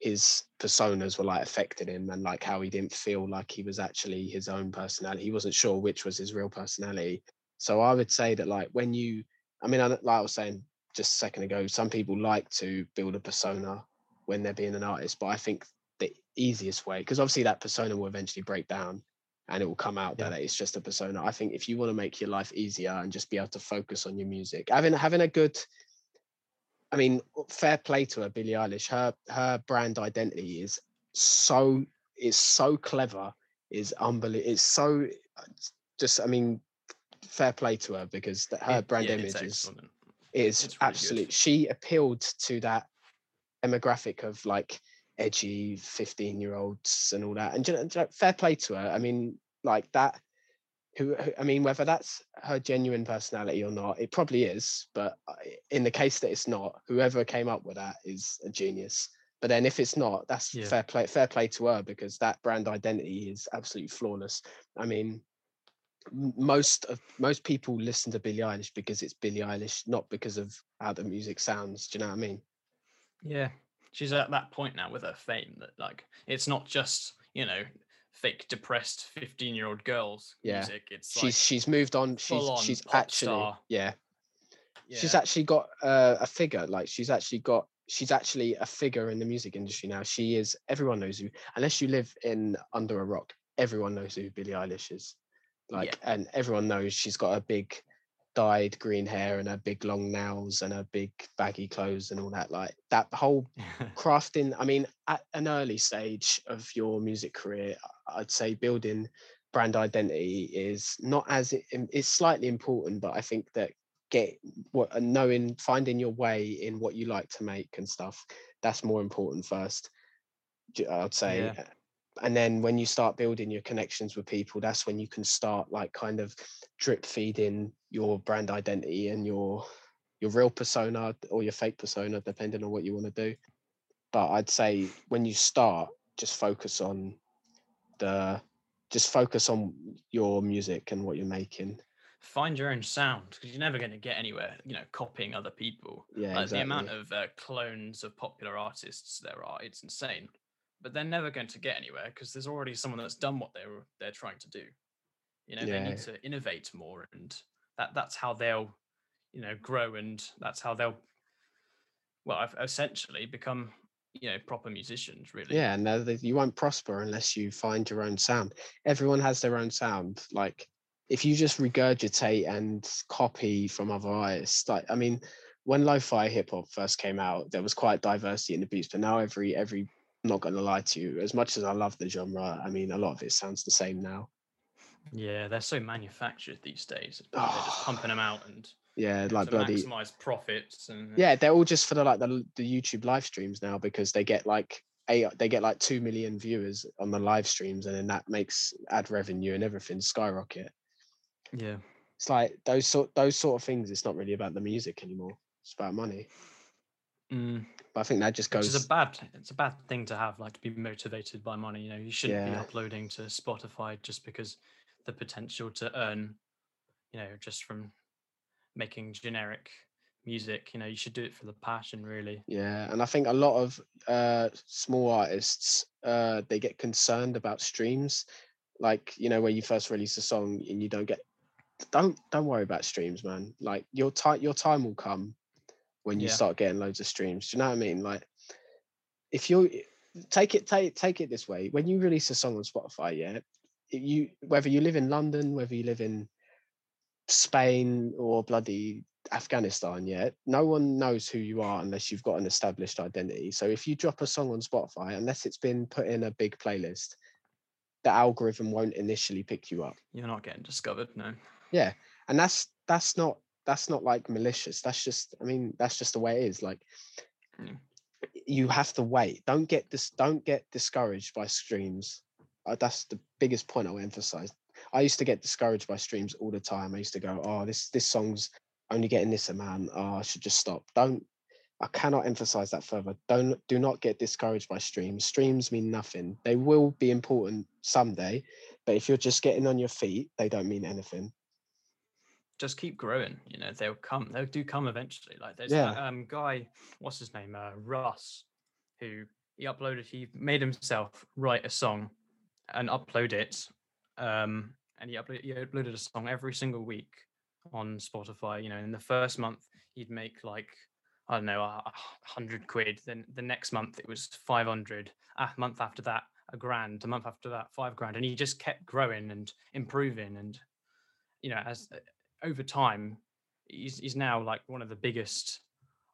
his personas were like affected him and like how he didn't feel like he was actually his own personality. He wasn't sure which was his real personality. So i would say that like when you i mean like i was saying just a second ago some people like to build a persona when they're being an artist but i think the easiest way because obviously that persona will eventually break down and it will come out Yeah. that it's just a persona i think if you want to make your life easier and just be able to focus on your music having having a good i mean fair play to her billie eilish her her brand identity is so is so clever is unbelievable it's so just i mean fair play to her because that her It- brand yeah, image is is really good. She appealed to that demographic of like edgy 15 year olds and all that. And do you know, do you know, fair play to her. I mean, like that. Who, who- I mean, whether that's her genuine personality or not, it probably is. But uh, in the case that it's not, whoever came up with that is a genius. But then if it's not, that's Yeah. fair play. Fair play to her because that brand identity is absolutely flawless. I mean, most of most people listen to Billie Eilish because it's Billie Eilish, not because of how the music sounds. Do you know what I mean? Yeah, she's at that point now with her fame that like it's not just you know fake depressed fifteen year old girls Yeah. music. It's she's like she's moved on. She's full-on she's actually star. yeah. She's actually got uh, a figure. Like she's actually got she's actually a figure in the music industry now. She is. Everyone knows who. Unless you live in under a rock, everyone knows who Billie Eilish is. Like, and everyone knows she's got a big dyed green hair and her big long nails and her big baggy clothes and all that. Like that whole crafting i mean at an early stage of your music career i'd say building brand identity is not as it's slightly important but i think that get what uh, knowing finding your way in what you like to make and stuff that's more important first i'd say Yeah. And then when you start building your connections with people that's when you can start like kind of drip feeding your brand identity and your your real persona or your fake persona depending on what you want to do but I'd say when you start, just focus on the just focus on your music and what you're making. find your own sound because you're never going to get anywhere. You know, copying other people. Yeah, like exactly. the amount of uh, clones of popular artists there are, it's insane. But they're never going to get anywhere because there's already someone that's done what they're they're trying to do. You know, they need to innovate more, and that that's how they'll, you know, grow, and that's how they'll, well, essentially become, you know, proper musicians. Really. yeah, and uh, you won't prosper unless you find your own sound. Everyone has their own sound. Like if you just regurgitate and copy from other artists, like I mean, when lo-fi hip hop first came out, there was quite diversity in the beats, but now every every I'm not gonna lie to you, as much as I love the genre, I mean a lot of it sounds the same now. Yeah, they're so manufactured these days. They're just pumping them out and Yeah, like to bloody maximize profits and yeah they're all just for the like the, the youtube live streams now because they get like eight they get like 2 million viewers on the live streams and then that makes ad revenue and everything skyrocket yeah. it's like those sort those sort of things it's not really about the music anymore it's about money Mm. But i think that just goes is a bad it's a bad thing to have, like to be motivated by money. You know, you shouldn't be uploading to Spotify just because the potential to earn, you know, just from making generic music, you know, you should do it for the passion really. yeah and i think a lot of uh small artists uh they get concerned about streams like you know when you first release a song and you don't get don't don't worry about streams man like your time your time will come when you Yeah. start getting loads of streams do you know what i mean like if you eh, take it take take it this way when you release a song on spotify yeah you whether you live in london whether you live in spain or bloody afghanistan yeah no one knows who you are unless you've got an established identity so if you drop a song on spotify unless it's been put in a big playlist the algorithm won't initially pick you up You're not getting discovered, no. yeah and that's that's not that's not like malicious. That's just I mean that's just the way it is. Like Mm. you have to wait. Don't get this. Don't get discouraged by streams. Uh, that's the biggest point I'll emphasize. I used to get discouraged by streams all the time. I used to go, "Oh, this this song's only getting this amount. Oh, I should just stop." Don't. I cannot emphasize that further. Don't do not get discouraged by streams. Streams mean nothing. They will be important someday, but if you're just getting on your feet, they don't mean anything. Just keep growing. You know, they'll come. They'll do come eventually. Like there's Yeah. that um guy, what's his name? Uh, Russ, who he uploaded. He made himself write a song and upload it. Um, and he uploaded he uploaded a song every single week on Spotify. You know, in the first month he'd make like I don't know a a hundred quid. Then the next month it was five hundred. A month after that, a grand. A month after that, five grand. And he just kept growing and improving. And you know, as over time, he's he's now like one of the biggest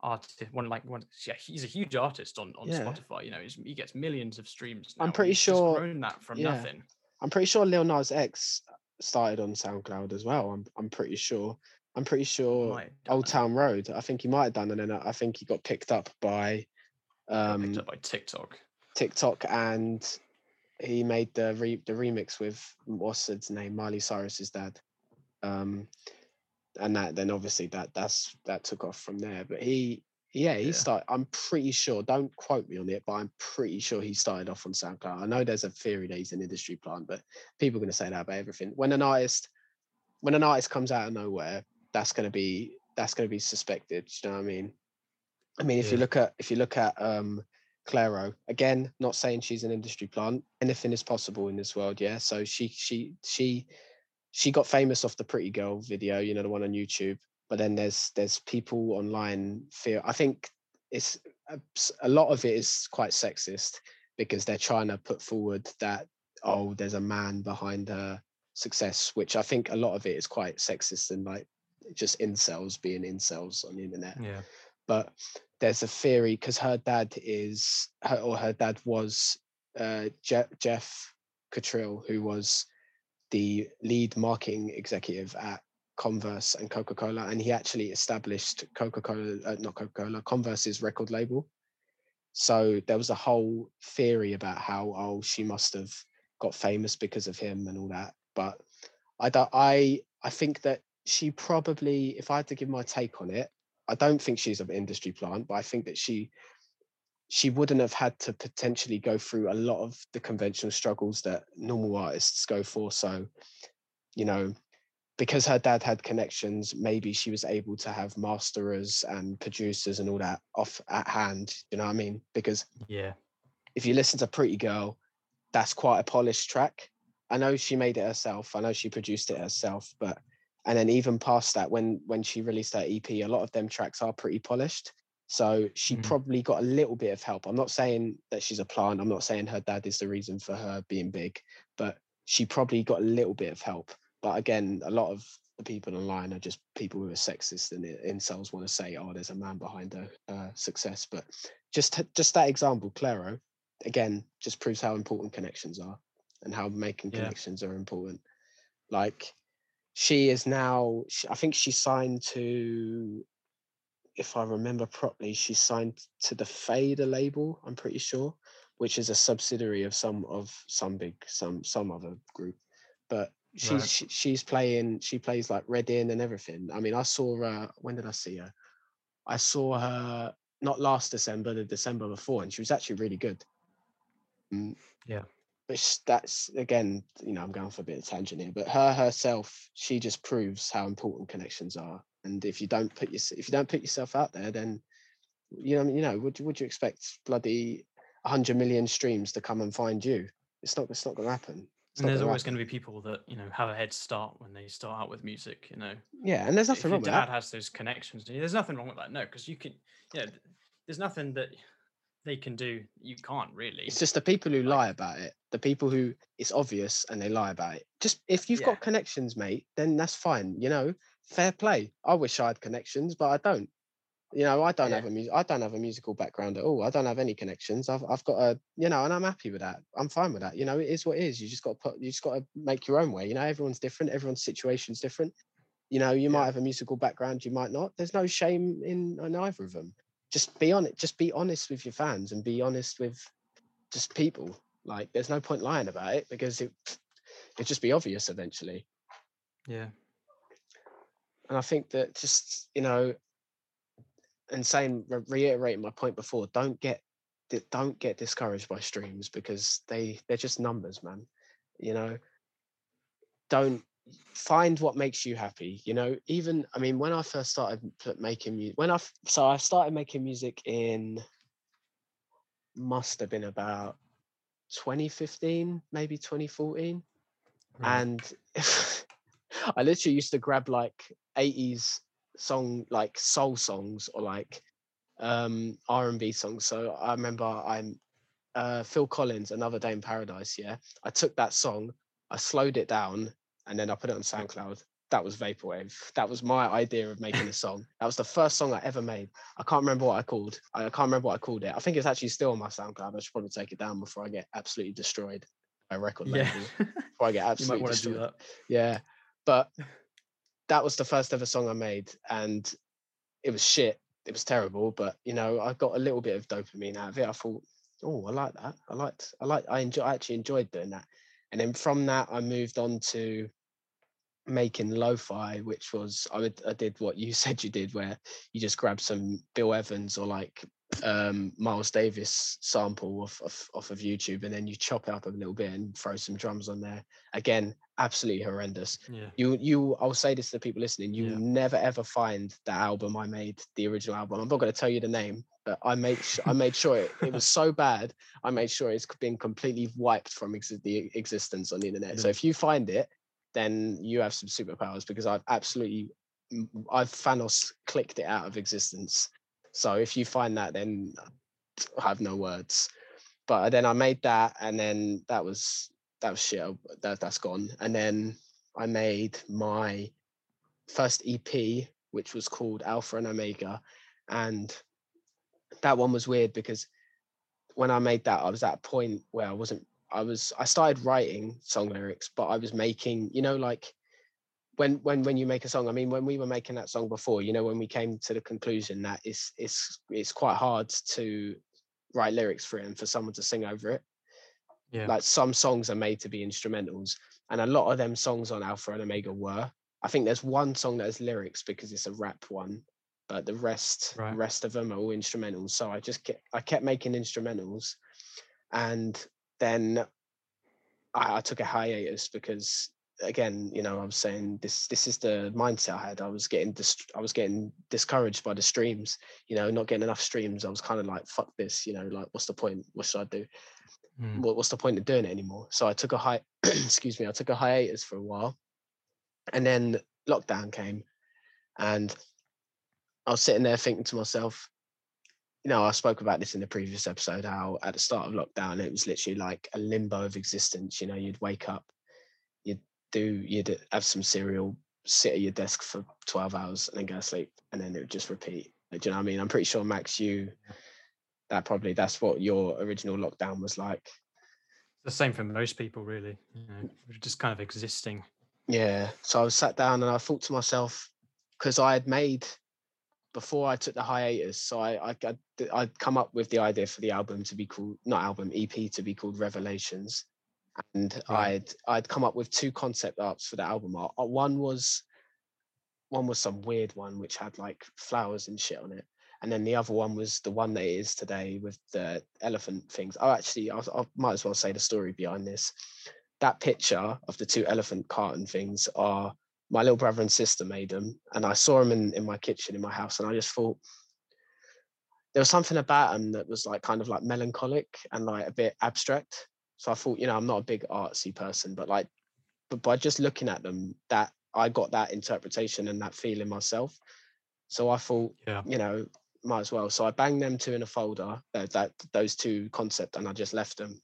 artists. One like one, yeah, he's a huge artist on on Yeah. Spotify. You know, he's, he gets millions of streams. I'm pretty he's sure- grown that from yeah. nothing. I'm pretty sure Lil Nas X started on SoundCloud as well. I'm I'm pretty sure. I'm pretty sure Might have done Old that. Town Road. I think he might have done, and then I think he got picked up by um, picked up by TikTok. TikTok, and he made the re- the remix with what's its name, Miley Cyrus's dad. Um, and that then obviously that that's that took off from there. But he yeah he Yeah. started. I'm pretty sure. Don't quote me on it, but I'm pretty sure he started off on SoundCloud. I know there's a theory that he's an industry plant, but people are going to say that about everything. When an artist when an artist comes out of nowhere, that's going to be that's going to be suspected. You know what I mean? I mean, if you look at if you look at um Clairo, again, not saying she's an industry plant. Anything is possible in this world, yeah. So she she she she got famous off the Pretty Girl video, you know, the one on YouTube. But then there's there's people online feel. I think it's a lot of it is quite sexist because they're trying to put forward that oh, there's a man behind her success, which I think a lot of it is quite sexist and like just incels being incels on the internet Yeah. but there's a theory because her dad is her, or her dad was uh, Je- Geoff Cottrill, who was the lead marketing executive at Converse and Coca Cola, and he actually established Coca Cola, uh, not Coca Cola, Converse's record label. So there was a whole theory about how oh she must have got famous because of him and all that. But I don't, I I think that she probably, if I had to give my take on it, I don't think she's an industry plant, but I think that she she wouldn't have had to potentially go through a lot of the conventional struggles that normal artists go for. So, you know, because her dad had connections, maybe she was able to have masterers and producers and all that off at hand. You know what I mean? Because Yeah. if you listen to Pretty Girl, that's quite a polished track. I know she made it herself. I know she produced it herself, but and then even past that, when when she released her EP, a lot of them tracks are pretty polished. So she Mhm. probably got a little bit of help. I'm not saying that she's a plant. I'm not saying her dad is the reason for her being big, but she probably got a little bit of help. But again, a lot of the people online are just people who are sexist and incels want to say, "Oh, there's a man behind her uh, success." But just just that example, Clairo, again, just proves how important connections are and how making Yeah. connections are important. Like she is now, I think she signed to, if I remember properly, she signed to the Fader label. I'm pretty sure, which is a subsidiary of some of some big some some other group. But she's Right. she, she's playing. She plays like Reading and everything. I mean, I saw her. When did I see her? I saw her not last December, the December before, and she was actually really good. Mm, Yeah. But sh- that's again, you know, I'm going for a bit of tangent here, but her herself, she just proves how important connections are. And if you don't put your, if you don't put yourself out there, then you know, you know, would you would you expect bloody hundred million streams to come and find you? It's not. It's not going to happen. It's And there's always happen. going to be people that you know have a head start when they start out with music. You know, Yeah, and there's if nothing your wrong with dad that. has those connections, there's nothing wrong with that. No, because you can, know, there's nothing that they can do. You can't really. It's just the people who lie about it, the people who it's obvious and they lie about it. Just if you've Yeah. got connections, mate, then that's fine. You know, fair play. I wish I had connections, but I don't. You know, I don't Yeah. have a music. I don't have a musical background at all. I don't have any connections. I've I've got a you know, and I'm happy with that. I'm fine with that. You know, it is what it is. You just got to put. You just got to make your own way. You know, everyone's different. Everyone's situation's different. You know, you might have a musical background, you might not. There's no shame in, in either of them. Just be on it. Just be honest with your fans and be honest with just people. Like, there's no point lying about it because it it'd just be obvious eventually. Yeah. And I think that just you know, and saying reiterating my point before, don't get don't get discouraged by streams because they they're just numbers, man. You know, don't find what makes you happy. You know, even I mean, when I first started making music, when I so I started making music in must have been about 2015, maybe 2014 Right. and I literally used to grab like 80s song like soul songs or like um R&B songs. So I remember I'm uh Phil Collins, Another Day in Paradise, yeah. I took that song, I slowed it down and then I put it on SoundCloud. That was Vaporwave. That was my idea of making a song. That was the first song I ever made. I can't remember what I called. I can't remember what I called it. I think it's actually still on my SoundCloud. I should probably take it down before I get absolutely destroyed by record yeah. Before I get you might absolutely want to destroyed do that. yeah but that was the first ever song i made and it was shit it was terrible but you know i got a little bit of dopamine out of it. I thought oh i like that i liked i like i enjoy i actually enjoyed doing that. And then from that i moved on to making lo-fi which was i would i did what you said you did where you just grab some bill evans or like um miles davis sample off, off off of youtube and then you chop it up a little bit and throw some drums on there. Again absolutely horrendous. Yeah. you you i'll say this to the people listening you Yeah. will never ever find that album i made the original album. I'm not going to tell you the name but i made su- i made sure it, it was so bad i made sure it's been completely wiped from exi- the existence on the internet. So if you find it then you have some superpowers because i've absolutely I've thanos clicked it out of existence so if you find that then i have no words. But uh, then i made that and then that was that was shit uh, that, that's gone. And then i made my first ep which was called alpha and omega. And that one was weird because when i made that i was at a point where i wasn't i was i started writing song lyrics but i was making you know like when when when you make a song i mean when we were making that song before you know when we came to the conclusion that it's it's it's quite hard to write lyrics for it and for someone to sing over it Yeah. like some songs are made to be instrumentals and a lot of them songs on alpha and omega were i think there's one song that has lyrics because it's a rap one but the rest Right. rest of them are all instrumentals so i just kept i kept making instrumentals and then I, I took a hiatus because again you know i was saying this this is the mindset i had i was getting dis- i was getting discouraged by the streams you know not getting enough streams i was kind of like fuck this you know like what's the point what should i do Mm. what, what's the point of doing it anymore? So I took a hi excuse me, I took a hiatus for a while. And then lockdown came and I was sitting there thinking to myself, you know, I spoke about this in the previous episode, how at the start of lockdown it was literally like a limbo of existence. You know, you'd wake up, you'd do you'd have some cereal, sit at your desk for 12 hours and then go to sleep and then it would just repeat. Do you know what I mean? I'm pretty sure Max, you that probably that's what your original lockdown was like. The same for most people, really. You know, just kind of existing. Yeah. So I was sat down and I thought to myself, because I had made before I took the hiatus, so I, I I'd, I'd come up with the idea for the album to be called not album EP to be called Revelations, and Right. I'd I'd come up with two concept arts for the album art. Uh, One was one was some weird one which had like flowers and shit on it, and then the other one was the one that it is today with the elephant things. Oh, actually, I, I might as well say the story behind this. That picture of the two elephant carton things are my little brother and sister made them, and I saw them in, in my kitchen in my house, and I just thought there was something about them that was like kind of like melancholic and like a bit abstract. So I thought, you know, I'm not a big artsy person, but like, but by just looking at them, that I got that interpretation and that feeling myself. So I thought, Yeah. you know, might as well. So I banged them two in a folder, that, that those two concept, and I just left them.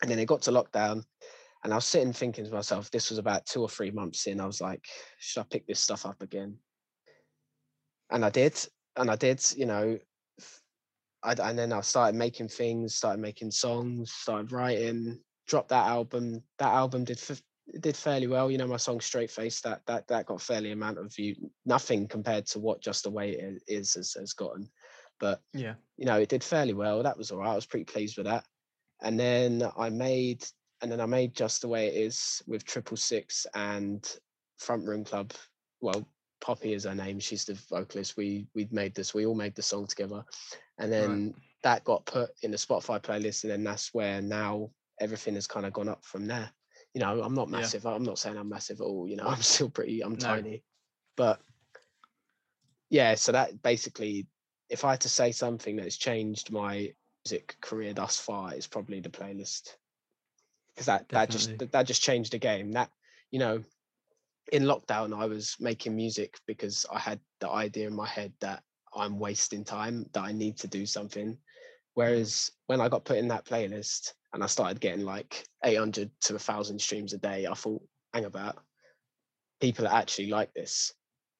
And then it got to lockdown, and I was sitting thinking to myself, this was about two or three months in. I was like, should I pick this stuff up again? And I did, and I did. You know, I, and then I started making things, started making songs, started writing. Dropped that album. That album did it did fairly well. You know, my song "Straight Face" that that that got fairly amount of view. Nothing compared to what "Just the Way It Is" has, has gotten, but Yeah. you know, it did fairly well. That was all right. I was pretty pleased with that. And then I made, and then I made just the way it is with Triple Six and Front Room Club. Well, Poppy is her name. She's the vocalist. We we made this. We all made the song together, and then that got put in the Spotify playlist. And then that's where now everything has kind of gone up from there. You know, I'm not Yeah. massive. I'm not saying I'm massive at all. You know, I'm still pretty. I'm No. tiny, but yeah. So that basically if I had to say something that's changed my music career thus far, it's probably the playlist. Because that that just that just changed the game. That you know, in lockdown, I was making music because I had the idea in my head that I'm wasting time, that I need to do something. Mm. Whereas when I got put in that playlist and I started getting like 800 to 1,000 streams a day, I thought, hang about, people are actually like this.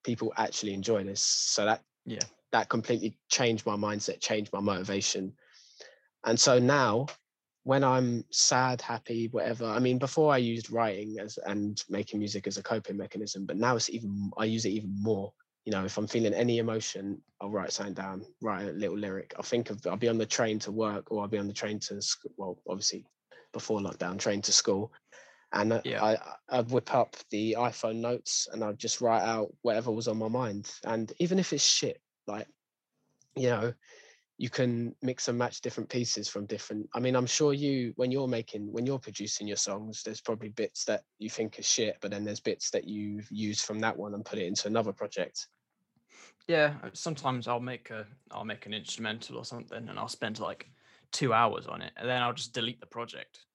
People actually enjoy this. So that Yeah. that completely changed my mindset, changed my motivation. And so now when I'm sad, happy, whatever, I mean, before I used writing as and making music as a coping mechanism, but now it's even I use it even more. You know, if I'm feeling any emotion, I'll write something down, write a little lyric. I'll think of I'll be on the train to work or I'll be on the train to school. Well, obviously before lockdown, train to school. And uh, Yeah. I, I- I'd whip up the iPhone notes and I'd just write out whatever was on my mind. And even if it's shit, like, you know, you can mix and match different pieces from different. I mean, I'm sure you, when you're making, when you're producing your songs, there's probably bits that you think are shit, but then there's bits that you've used from that one and put it into another project. Yeah, uh, sometimes I'll make a I'll make an instrumental or something, and I'll spend like two hours on it, and then I'll just delete the project.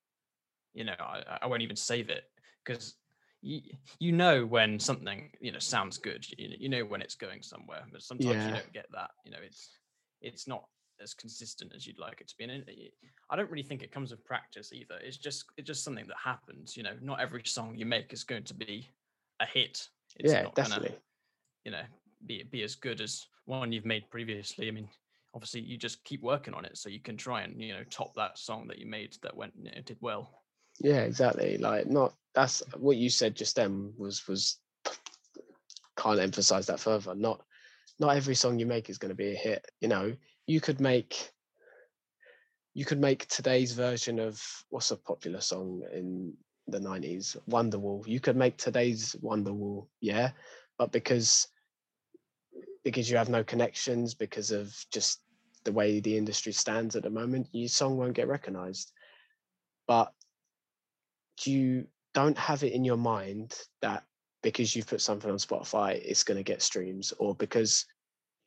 You know, I, I- won't even save it because you you know when something you know sounds good. You, you know when it's going somewhere, but sometimes you don't get that. You know, it's it's not as consistent as you'd like it to be. And it- I don't really think it comes with practice either. It's just it's just something that happens. You know, not every song you make is going to be a hit. It's yeah, not gonna- definitely. you know be be as good as one you've made previously. I mean, obviously you just keep working on it so you can try and you know top that song that you made that went you know, did well. Yeah, exactly. Like, not that's what you said just then was was can't emphasize that further. Not not every song you make is going to be a hit. You know, you could make you could make today's version of what's a popular song in the 90s wonderwall. You could make today's wonderwall yeah? But because because you have no connections because of just the way the industry stands at the moment your song won't get recognized. But you don't have it in your mind that because you've put something on spotify it's going to get streams or because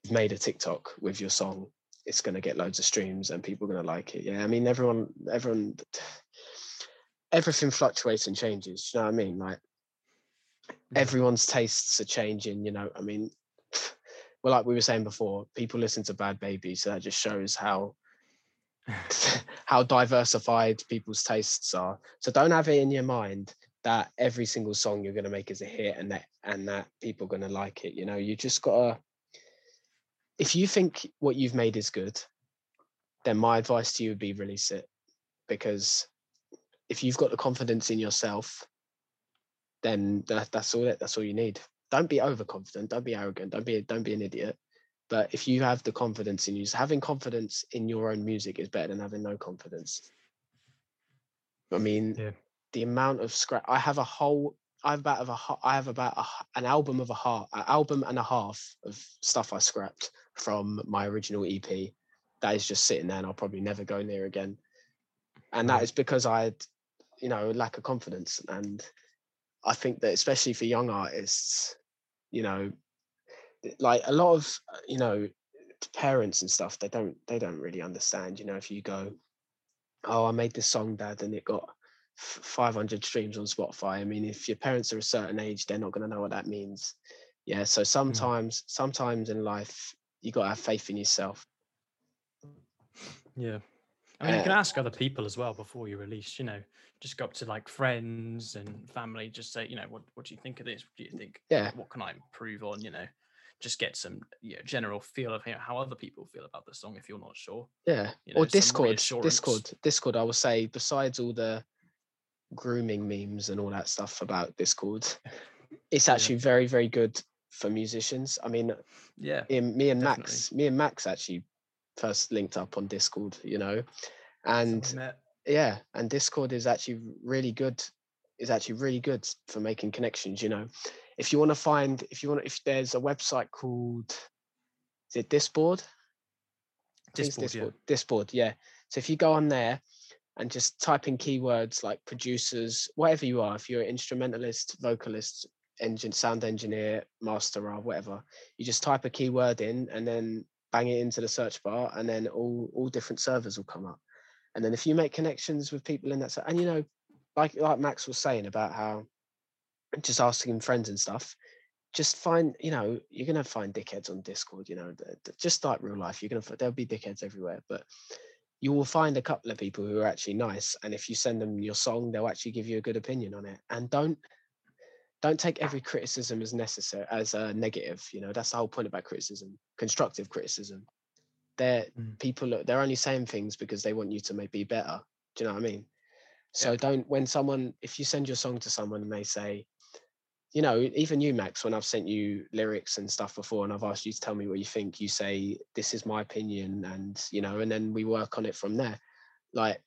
you've made a tiktok with your song it's going to get loads of streams and people are going to like it yeah. I mean everyone everyone everything fluctuates and changes you know what i mean? Like mm. everyone's tastes are changing you know i mean well like we were saying before people listen to Bhad Bhabie so that just shows how how diversified people's tastes are. So don't have it in your mind that every single song you're going to make is a hit and that and that people are going to like it you know? You just gotta if you think what you've made is good then my advice to you would be release it because if you've got the confidence in yourself then that, that's all it that's all you need. Don't be overconfident don't be arrogant don't be don't be an idiot but if you have the confidence in you having confidence in your own music is better than having no confidence. I mean Yeah. the amount of scrap i have a whole i have about of a i have about a, an album of a half an album and a half of stuff i scrapped from my original ep that is just sitting there and i'll probably never go near again. And that is because i had you know lack of confidence. And i think that especially for young artists you know like a lot of you know parents and stuff they don't they don't really understand you know if you go oh i made this song dad and it got 500 streams on spotify. I mean if your parents are a certain age they're not going to know what that means. Yeah so mm. sometimes sometimes in life you got to have faith in yourself Yeah. I mean, you can Uh, ask other people as well before you release, you know, just go up to like friends and family, just say, you know, what, what do you think of this? What do you think? Yeah. What can I improve on? You know, just get some you know, general feel of you know, how other people feel about the song if you're not sure. yeah You or know, some discord discord discord i will say besides all the grooming memes and all that stuff about Discord. It's Yeah. actually very, very good for musicians. I mean, Yeah. in, me and definitely. Max, me and Max actually first linked up on Discord, you know, that's how we and yeah, and Discord is actually really good. Is actually really good for making connections. You know, if you want to find, if you want, if there's a website called, is it Discord? It's Discord, yeah. Disboard, yeah. So if you go on there and just type in keywords like producers, whatever you are, if you're an instrumentalist, vocalist, engine, sound engineer, master or whatever, you just type a keyword in and then bang it into the search bar, and then all all different servers will come up. And then if you make connections with people in that, and you know, like like Max was saying about how just asking friends and stuff, just find you know you're gonna find dickheads on Discord. You know, just like real life, you're gonna there'll be dickheads everywhere, but you will find a couple of people who are actually nice. And if you send them your song, they'll actually give you a good opinion on it. And don't don't take every criticism as necessary as a negative. You know, that's the whole point about criticism, constructive criticism. They're Mm. people they're only saying things because they want you to maybe be better. Do you know what I mean? So don't when someone if you send your song to someone and they say, you know, even you, Max, when I've sent you lyrics and stuff before and I've asked you to tell me what you think, you say, This is my opinion, and you know, and then we work on it from there. Like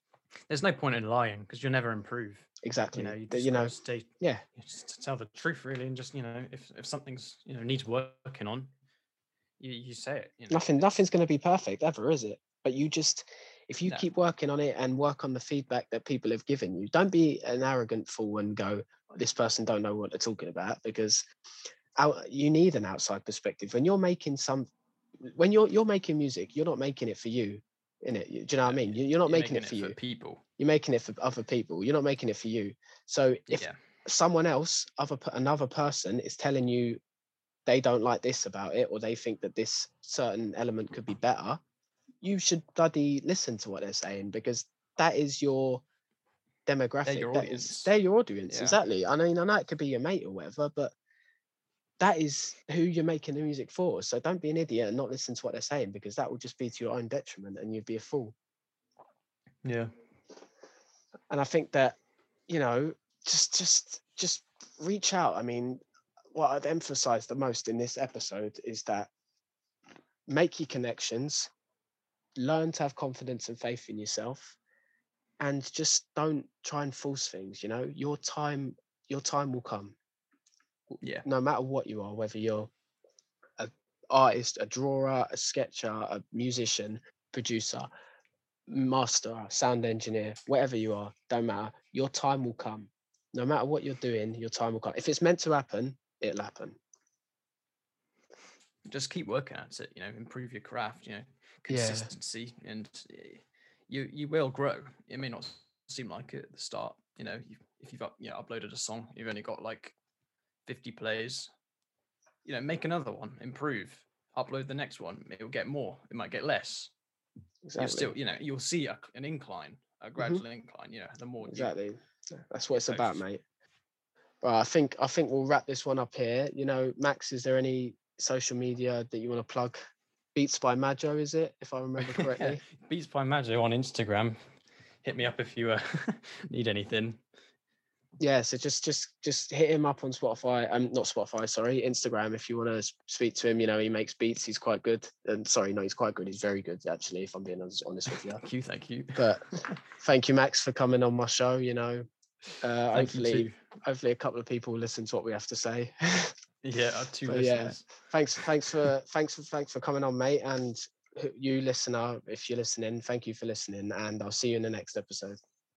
There's no point in lying because you'll never improve. Exactly. You know, you, just you know, stay, yeah, you just to tell the truth really, and just you know, if if something's you know needs working on, you you say it. You know? nothing nothing's gonna be perfect ever, is it? But you just if you No. keep working on it and work on the feedback that people have given you, don't be an arrogant fool and go, this person don't know what they're talking about because out, you need an outside perspective when you're making some when you're you're making music you're not making it for you in it do you know what i mean You- you're not You're making, it for you people. you're making it for other people you're not making it for you so if yeah. someone else other another person is telling you they don't like this about it or they think that this certain element could be better you should bloody listen to what they're saying because that is your demographic They're your that is- audience. they're your audience Yeah. exactly i mean i know it could be your mate or whatever but that is who you're making the music for so don't be an idiot and not listen to what they're saying because that will just be to your own detriment and you'd be a fool Yeah. and I think that you know just just just reach out. I mean, what I'd emphasize the most in this episode is that make your connections, learn to have confidence and faith in yourself, and just don't try and force things. You know, your time your time will come, Yeah. no matter what you are, whether you're a artist, a drawer, a sketcher, a musician, producer master, sound engineer, whatever you are, don't matter. Your time will come. No matter what you're doing, your time will come. If it's meant to happen, it'll happen. Just keep working at it. You know, improve your craft. You know, Yeah. consistency, and eh, you you will grow. It may not seem like it at the start. You know, if you've up, you know, uploaded a song, you've only got like fifty plays. You know, make another one, improve, upload the next one. It will get more. It might get less. Exactly. You'll still, you know, you'll see a, an incline, a gradual incline. You know, the more you- exactly. That's what it's So about, mate. Well, I think I think we'll wrap this one up here. You know, Max, is there any social media that you want to plug? Beats by Majo, is it? If I remember correctly. Beats by Majo on Instagram. Hit me up if you uh, need anything. Yeah so just just just hit him up on spotify um not spotify sorry instagram if you want to speak to him you know he makes beats he's quite good and sorry no he's quite good he's very good actually if i'm being honest, honest with you Thank you, thank you. but thank you max for coming on my show you know uh Thank hopefully hopefully a couple of people listen to what we have to say. Yeah, two But yeah, thanks thanks for thanks for thanks for coming on mate and you listener if you're listening thank you for listening and i'll see you in the next episode